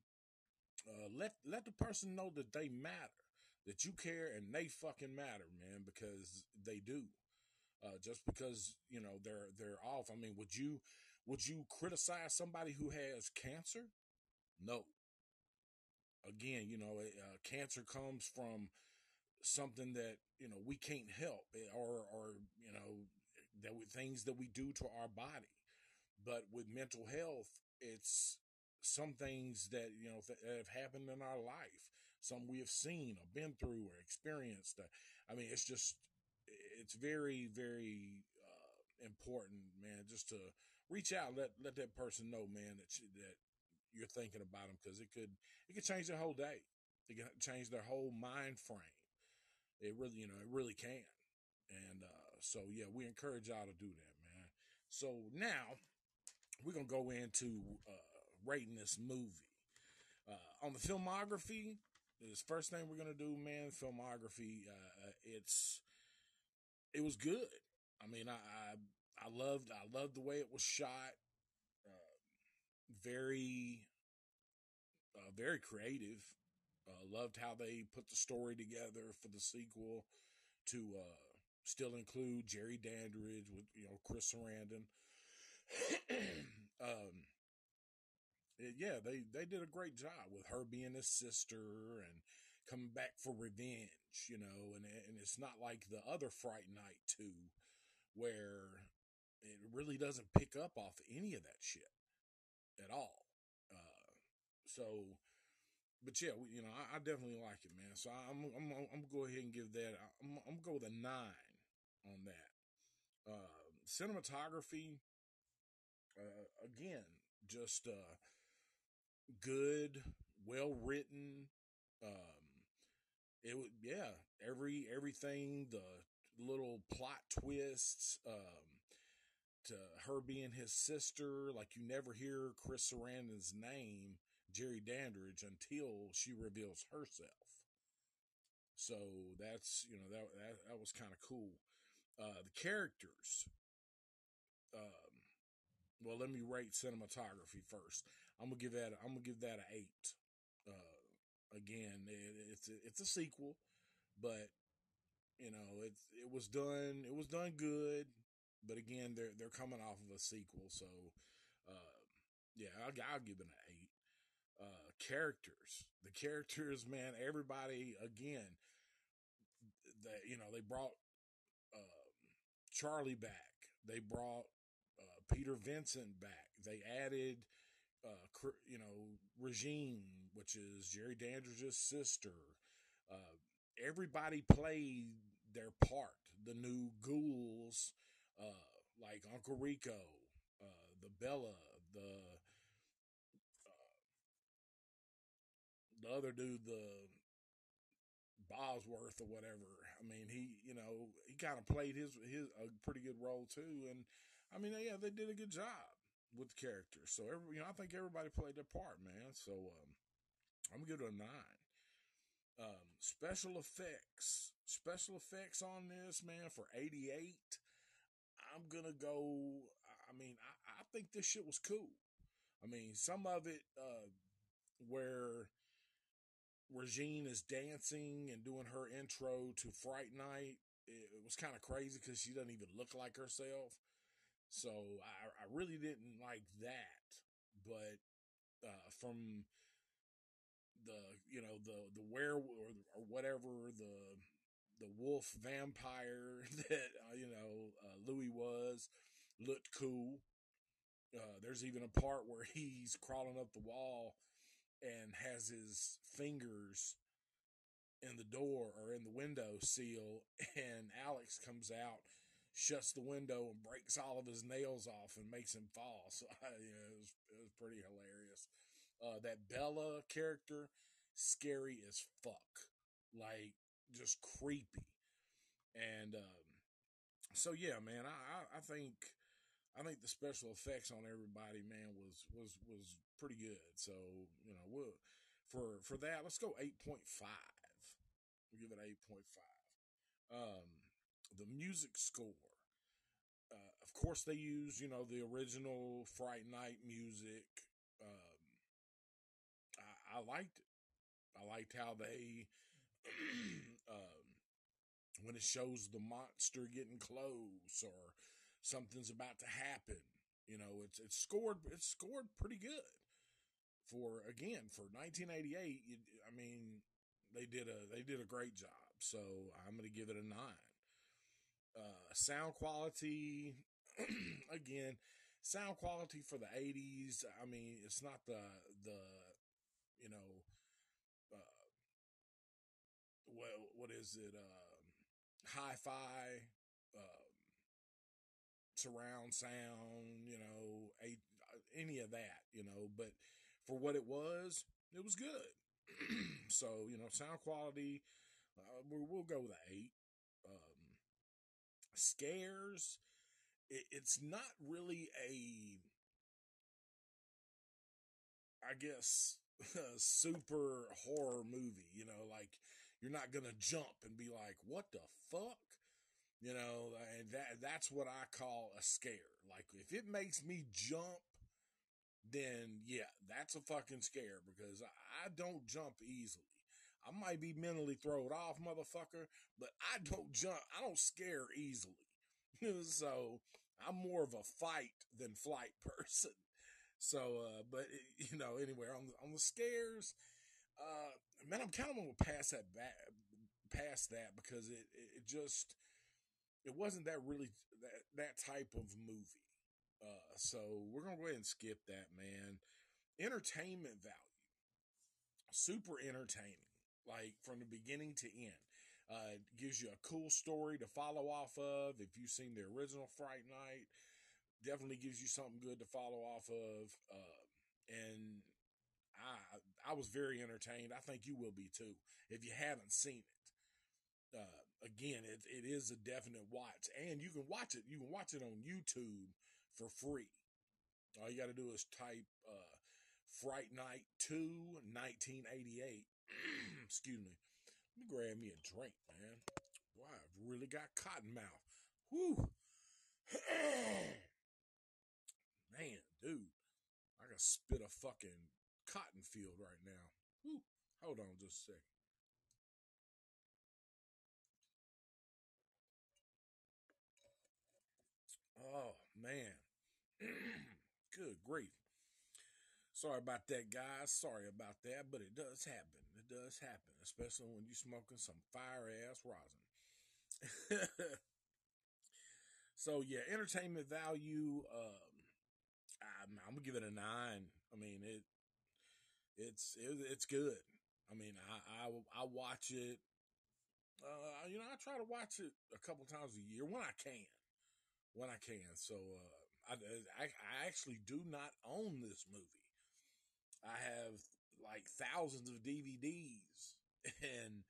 A: Uh, let let the person know that they matter. that you care and they fucking matter, man, because they do. Uh, just because you know they're they're off. I mean, would you would you criticize somebody who has cancer? No. Again, you know, uh, cancer comes from something that you know we can't help, eh, or or you know that we, things that we do to our body. But with mental health, it's some things that you know that have happened in our life, some we have seen or been through or experienced. I mean, it's just it's very very uh, important, man. Just to reach out, let let that person know, man, that you, that you're thinking about them because it could it could change their whole day. It can change their whole mind frame. It really, you know, it really can. And uh, so, yeah, we encourage y'all to do that, man. So now we're gonna go into uh, rating this movie uh, on the filmography. This first thing we're gonna do, man. Filmography. Uh, it's it was good. I mean, I, I I loved I loved the way it was shot. Uh, very uh, very creative. Uh, loved how they put the story together for the sequel to uh, still include Jerry Dandridge with you know Chris Sarandon. um, yeah, they they did a great job with her being his sister and coming back for revenge, you know, and and it's not like the other Fright Night two, where it really doesn't pick up off any of that shit at all. Uh, so, but yeah, you know, I, I, definitely like it, man. So I'm I'm I'm gonna go ahead and give that. I'm I'm gonna go with a nine on that. Uh, cinematography, uh, again, just uh, good, well written. Um, it would, yeah, every everything, the little plot twists, um, to her being his sister, like you never hear Chris Sarandon's name, Jerry Dandridge, until she reveals herself. So that's you know that that, that was kind of cool. Uh, the characters. Um, well, let me rate cinematography first. I'm gonna give that. I'm gonna give that an eight. Uh, again, it, it's a, it's a sequel, but you know, it it was done. It was done good, but again, they're they're coming off of a sequel, so uh, yeah, I'll, I'll give it an eight. Uh, characters, the characters, man, everybody again. That you know, they brought uh, Charlie back. They brought uh, Peter Vincent back. They added uh, you know, Regine, which is Jerry Dandridge's sister. Uh, everybody played their part. The new ghouls, uh, like Uncle Rico, uh, the Bella, the uh, the other dude, the Bozworth or whatever. I mean, he, you know, he kind of played his his a pretty good role too, and I mean, yeah, they did a good job with the characters. So every, you know, I think everybody played their part, man. So um, I'm gonna give it a nine. Um, special effects, special effects on this, man, for 88. I'm gonna go. I mean, I, I think this shit was cool. I mean, some of it uh, where Regine is dancing and doing her intro to Fright Night, it, it was kind of crazy because she doesn't even look like herself. So I, I really didn't like that, but uh, from the you know the the werewolf or, or whatever the the wolf vampire that uh, you know uh, Louis was looked cool. Uh, there's even a part where he's crawling up the wall and has his fingers in the door or in the window seal, and Alex comes out shuts the window and breaks all of his nails off and makes him fall. So yeah, it was it was pretty hilarious. Uh, that Bella character, scary as fuck, like just creepy, and um, so yeah, man, I, I think I think the special effects on everybody, man, was was was pretty good. So you know, we'll, for for that, let's go eight point five. We'll give it eight point five. Um, the music score. Uh, of course, they use you know the original Fright Night music. Um, I, I liked it. I liked how they um, when it shows the monster getting close or something's about to happen. You know, it's it's scored it's scored pretty good for again for 1988. You, I mean, they did a they did a great job. So I'm going to give it a nine. Uh, sound quality, again, sound quality for the 80s. I mean, it's not the the you know, uh, well, what is it? Um, hi-fi, um, surround sound, you know, a, any of that, you know. But for what it was, it was good. so you know, sound quality, uh, we'll, we'll go with eight. Um, scares, it, it's not really a, I guess, a super horror movie. You know, like you're not gonna jump and be like, "What the fuck." You know, and that that's what I call a scare. Like if it makes me jump, then yeah, that's a fucking scare because I, I don't jump easily. I might be mentally thrown off, motherfucker, but I don't jump. I don't scare easily. so I'm more of a fight than flight person. So, uh, but it, you know, anyway, on the, on the scares, uh, man, I'm kind of gonna pass that back, past that because it, it just, it wasn't that really that, that type of movie. Uh, so we're gonna go ahead and skip that, man. Entertainment value, super entertaining like from the beginning to end. Uh, gives you a cool story to follow off of. If you've seen the original Fright Night, definitely gives you something good to follow off of. Uh, and I I was very entertained. I think you will be too if you haven't seen it. Uh, again, it it is a definite watch, and you can watch it. You can watch it on YouTube for free. All you got to do is type uh, Fright Night 2 1988 Excuse me. Let me grab me a drink, man. Boy, I've really got cotton mouth. Whew. man, dude. I can spit a fucking cotton field right now. Whew. Hold on just a second. Oh, man. Good grief. Sorry about that, guys. Sorry about that, but it does happen. Does happen, especially when you're smoking some fire ass rosin. so yeah, entertainment value. Um, I'm, I'm, gonna give it a nine. I mean it. It's it, it's good. I mean I, I I watch it. Uh, you know I try to watch it a couple times a year when I can, when I can. So uh, I, I I actually do not own this movie. I have like thousands of DVDs and,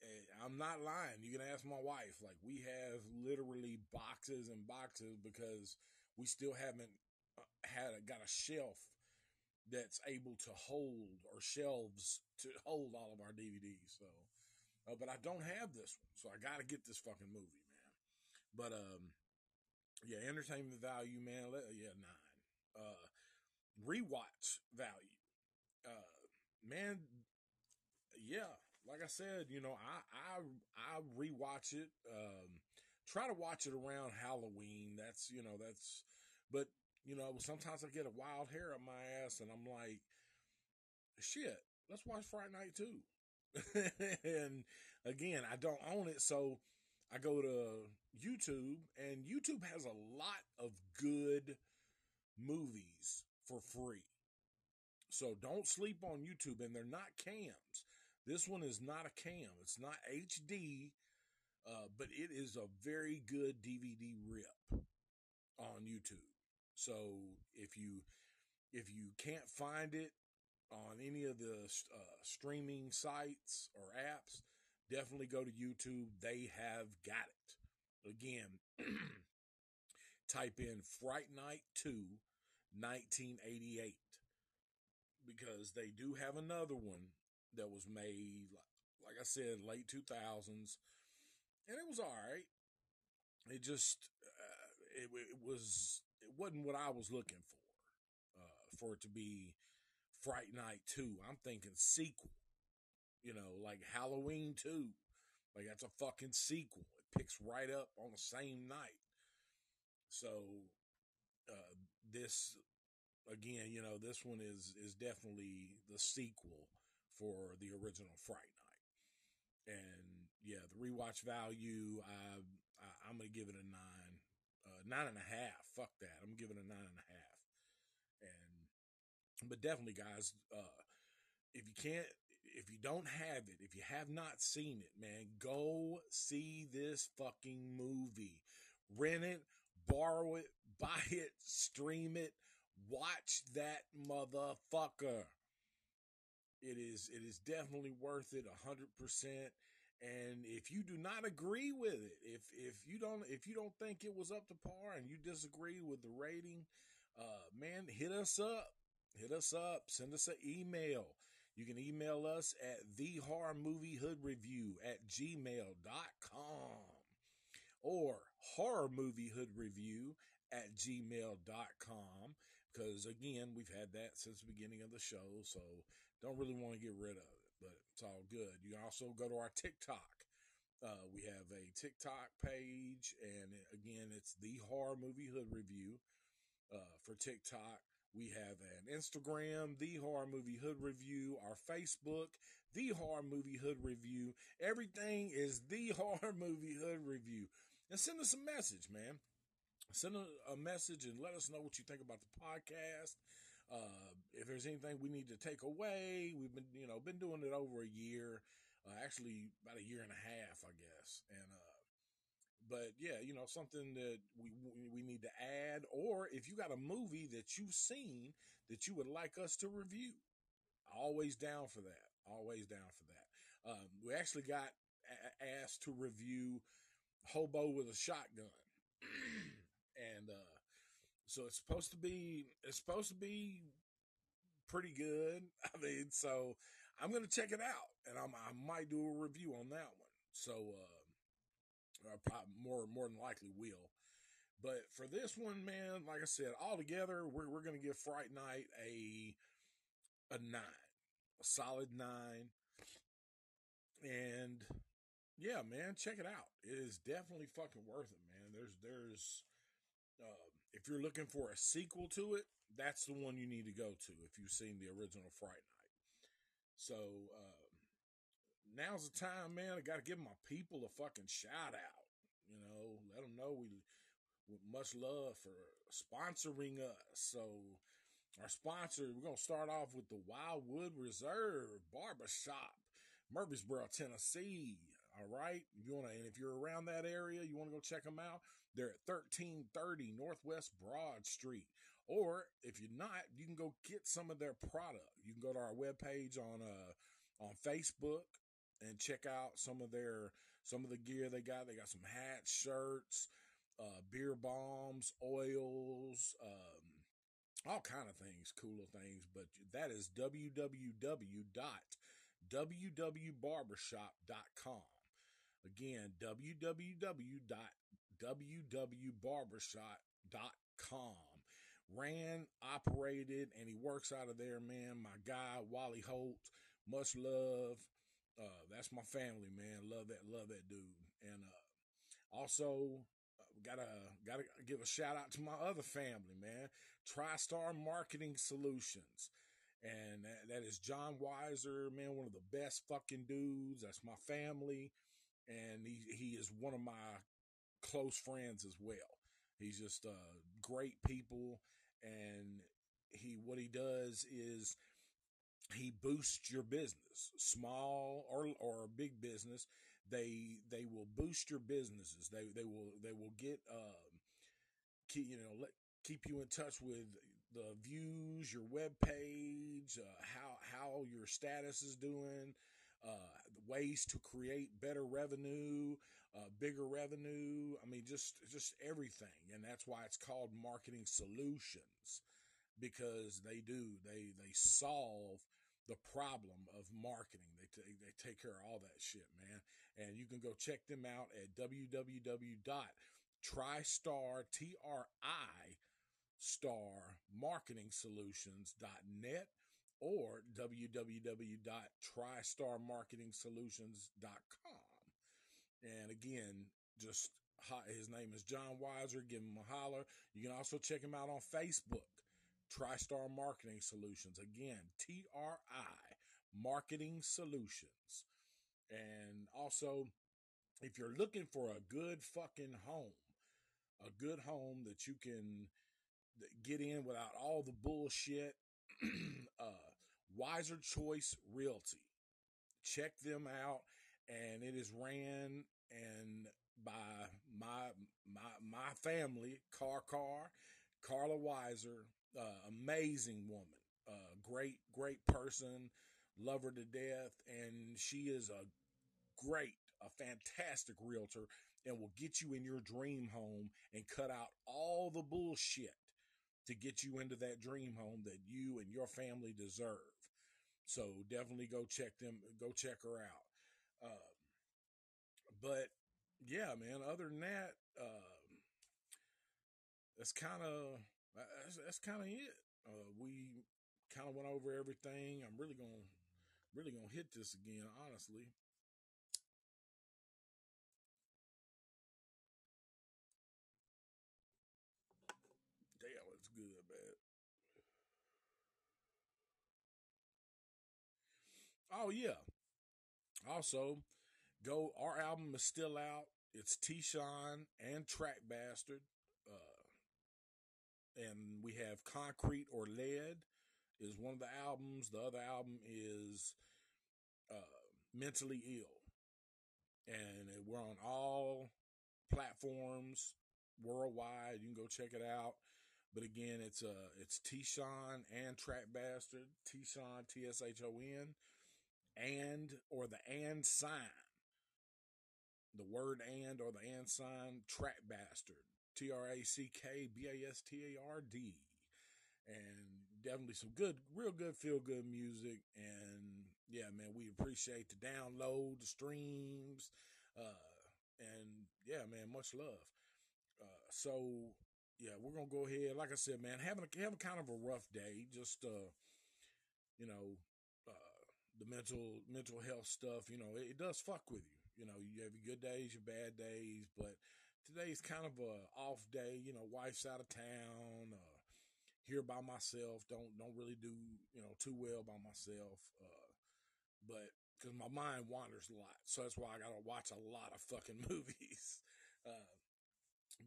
A: and I'm not lying. You can ask my wife. Like we have literally boxes and boxes because we still haven't uh, had a, got a shelf that's able to hold or shelves to hold all of our DVDs. So, uh, but I don't have this one, so I got to get this fucking movie, man. But um, yeah, entertainment value, man. Yeah, nine. Uh, rewatch value man, yeah, like I said, you know, I I I rewatch it. Um, try to watch it around Halloween. That's you know that's, but you know sometimes I get a wild hair up my ass, and I'm like, shit, let's watch Fright Night too. and again, I don't own it, so I go to YouTube, and YouTube has a lot of good movies for free. So don't sleep on YouTube, and they're not cams. This one is not a cam. It's not HD, uh, but it is a very good DVD rip on YouTube. So if you if you can't find it on any of the uh, streaming sites or apps, definitely go to YouTube. They have got it. Again, type in Fright Night 2 1988 because they do have another one that was made, like I said, late 2000s, and it was all right. It just, uh, it, it was, it wasn't what I was looking for, uh, for it to be Fright Night 2. I'm thinking sequel. You know, like Halloween 2. Like that's a fucking sequel. It picks right up on the same night. So uh, this again, you know, this one is is definitely the sequel for the original Fright Night. And yeah, the rewatch value, I, I am gonna give it a nine, uh, nine and a half. Fuck that, I'm giving it a nine and a half. And but definitely, guys, uh, if you can't, if you don't have it, if you have not seen it, man, go see this fucking movie. Rent it, borrow it, buy it, stream it, watch that motherfucker. It is it is definitely worth it a hundred percent. And if you do not agree with it, if if you don't if you don't think it was up to par and you disagree with the rating, uh man, hit us up. Hit us up. Send us an email. You can email us at the horror movie hood review at gmail.com or horror movie hood review at gmail.com because again we've had that since the beginning of the show so don't really want to get rid of it but it's all good. You also go to our tiktok. Uh, we have a tiktok page and again it's the horror movie hood review uh, for tiktok. We have an instagram the horror movie hood review our facebook the horror movie hood review. Everything is the horror movie hood review. And send us a message man send a, message and let us know what you think about the podcast. Uh, if there's anything we need to take away, we've been, you know, been doing it over a year, uh, actually about a year and a half, I guess. And, uh, but yeah, you know, something that we, we need to add, or if you got a movie that you've seen that you would like us to review, always down for that. Always down for that. Um, we actually got a- asked to review Hobo with a Shotgun. and uh, so it's supposed to be it's supposed to be pretty good. I mean, so I'm gonna check it out, and I'm, I might do a review on that one. So uh, I probably more more than likely will. But for this one, man, like I said, all together, we're we're gonna give Fright Night a a nine, a solid nine, and yeah, man, check it out. It is definitely fucking worth it, man. There's there's uh, if you're looking for a sequel to it, that's the one you need to go to if you've seen the original Fright Night. So uh, now's the time, man. I got to give my people a fucking shout out. You know, let them know we with much love for sponsoring us. So our sponsor, we're gonna start off with the Wildwood Reserve Barbershop, Murfreesboro, Tennessee. All right. You want to, and if you're around that area, you want to go check them out. They're at 1330 Northwest Broad Street. Or if you're not, you can go get some of their product. You can go to our webpage on, uh, on Facebook and check out some of their, some of the gear they got. They got some hats, shirts, uh, beard balms, oils, um, all kind of things, cooler things. But that is www.wwbarbershop.com. Again, www.wwbarbershop.com. Ran, operated, and he works out of there, man. My guy, Wally Holt, much love. Uh, that's my family, man. Love that, love that dude. And uh, also, uh, gotta gotta give a shout out to my other family, man. TriStar Marketing Solutions. And that, that is John Weiser, man, one of the best fucking dudes. That's my family and he he is one of my close friends as well. He's just uh, great people, and he what he does is he boosts your business, small or or big business. They they will boost your businesses. They they will they will get uh, keep, you know let keep you in touch with the views, your web page, uh, how how your status is doing, uh, ways to create better revenue, uh, bigger revenue. I mean, just just everything, and that's why it's called marketing solutions because they do they they solve the problem of marketing. They t- they take care of all that shit, man. And you can go check them out at www.tristar t r i star marketing solutions.net or www.tristarmarketingsolutions.com. And again, just his name is John Weiser. Give him a holler. You can also check him out on Facebook, TriStar Marketing Solutions. Again, T R I Marketing Solutions. And also, if you're looking for a good fucking home, a good home that you can get in without all the bullshit, uh, Wiser Choice Realty. Check them out, and it is ran and by my my my family, Car Car, Carla Wiser, uh, amazing woman, uh, great great person, love her to death, and she is a great, a fantastic realtor, and will get you in your dream home and cut out all the bullshit to get you into that dream home that you and your family deserve. So definitely go check them, go check her out. Uh, but yeah, man, other than that, uh, that's kind of, that's, that's kind of it. Uh, we kind of went over everything. I'm really going to, really going to hit this again, honestly. Oh yeah. Also, go. Our album is still out. It's T. Shon and Track Bastard. Uh, and we have Concrete or Lead is one of the albums. The other album is uh, Mentally Ill. And we're on all platforms worldwide. You can go check it out. But again, it's uh it's T Shon and Track Bastard. T Shon T S H O N and or the and sign. The word and or the and sign, track bastard. T R A C K B A S T A R D. And definitely some good, real good, feel good music. And yeah, man, we appreciate the download, the streams. Uh, and yeah, man, much love. Uh, so yeah, we're gonna go ahead. Like I said, man, having a, having kind of a rough day. Just uh, you know, the mental mental health stuff, you know, it, it, does fuck with you. You know, you have your good days, your bad days, but today's kind of a off day. You know, wife's out of town. Uh, here by myself. Don't don't really do you know too well by myself. Uh, but because my mind wanders a lot, so that's why I gotta watch a lot of fucking movies. Uh,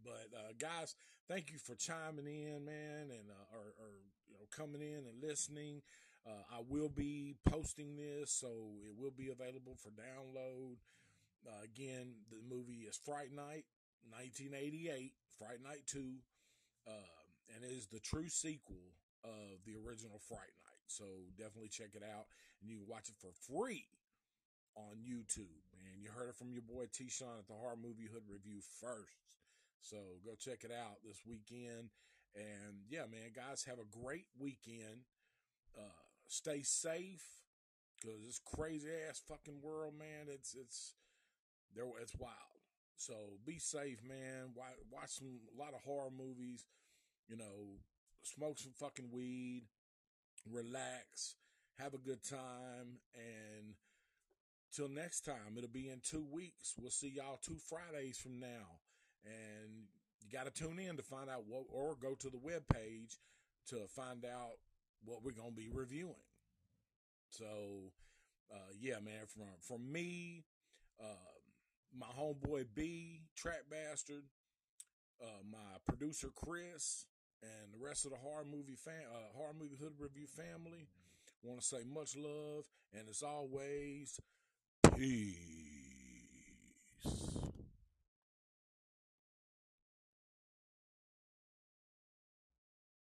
A: but uh, guys, thank you for chiming in, man, and uh, or, or you know coming in and listening. Uh, I will be posting this, so it will be available for download. Uh, again, the movie is Fright Night, 1988, Fright Night 2, uh, and it is the true sequel of the original Fright Night. So definitely check it out, and you can watch it for free on YouTube. And you heard it from your boy T. Shon at the Horror Movie Hood Review first. So go check it out this weekend. And yeah, man, guys, have a great weekend. Uh, stay safe because this crazy ass fucking world, man. It's it's there. It's wild. So be safe, man. Watch, watch some a lot of horror movies. You know, smoke some fucking weed, relax, have a good time, and till next time, it'll be in two weeks. We'll see y'all two Fridays from now, and you got to tune in to find out what, or go to the web page to find out what we're gonna be reviewing. So, uh, yeah, man, from from me, uh, my homeboy B, Track Bastard, uh, my producer Chris, and the rest of the horror movie fan, uh, horror movie hood review family, want to say much love, and as always, peace.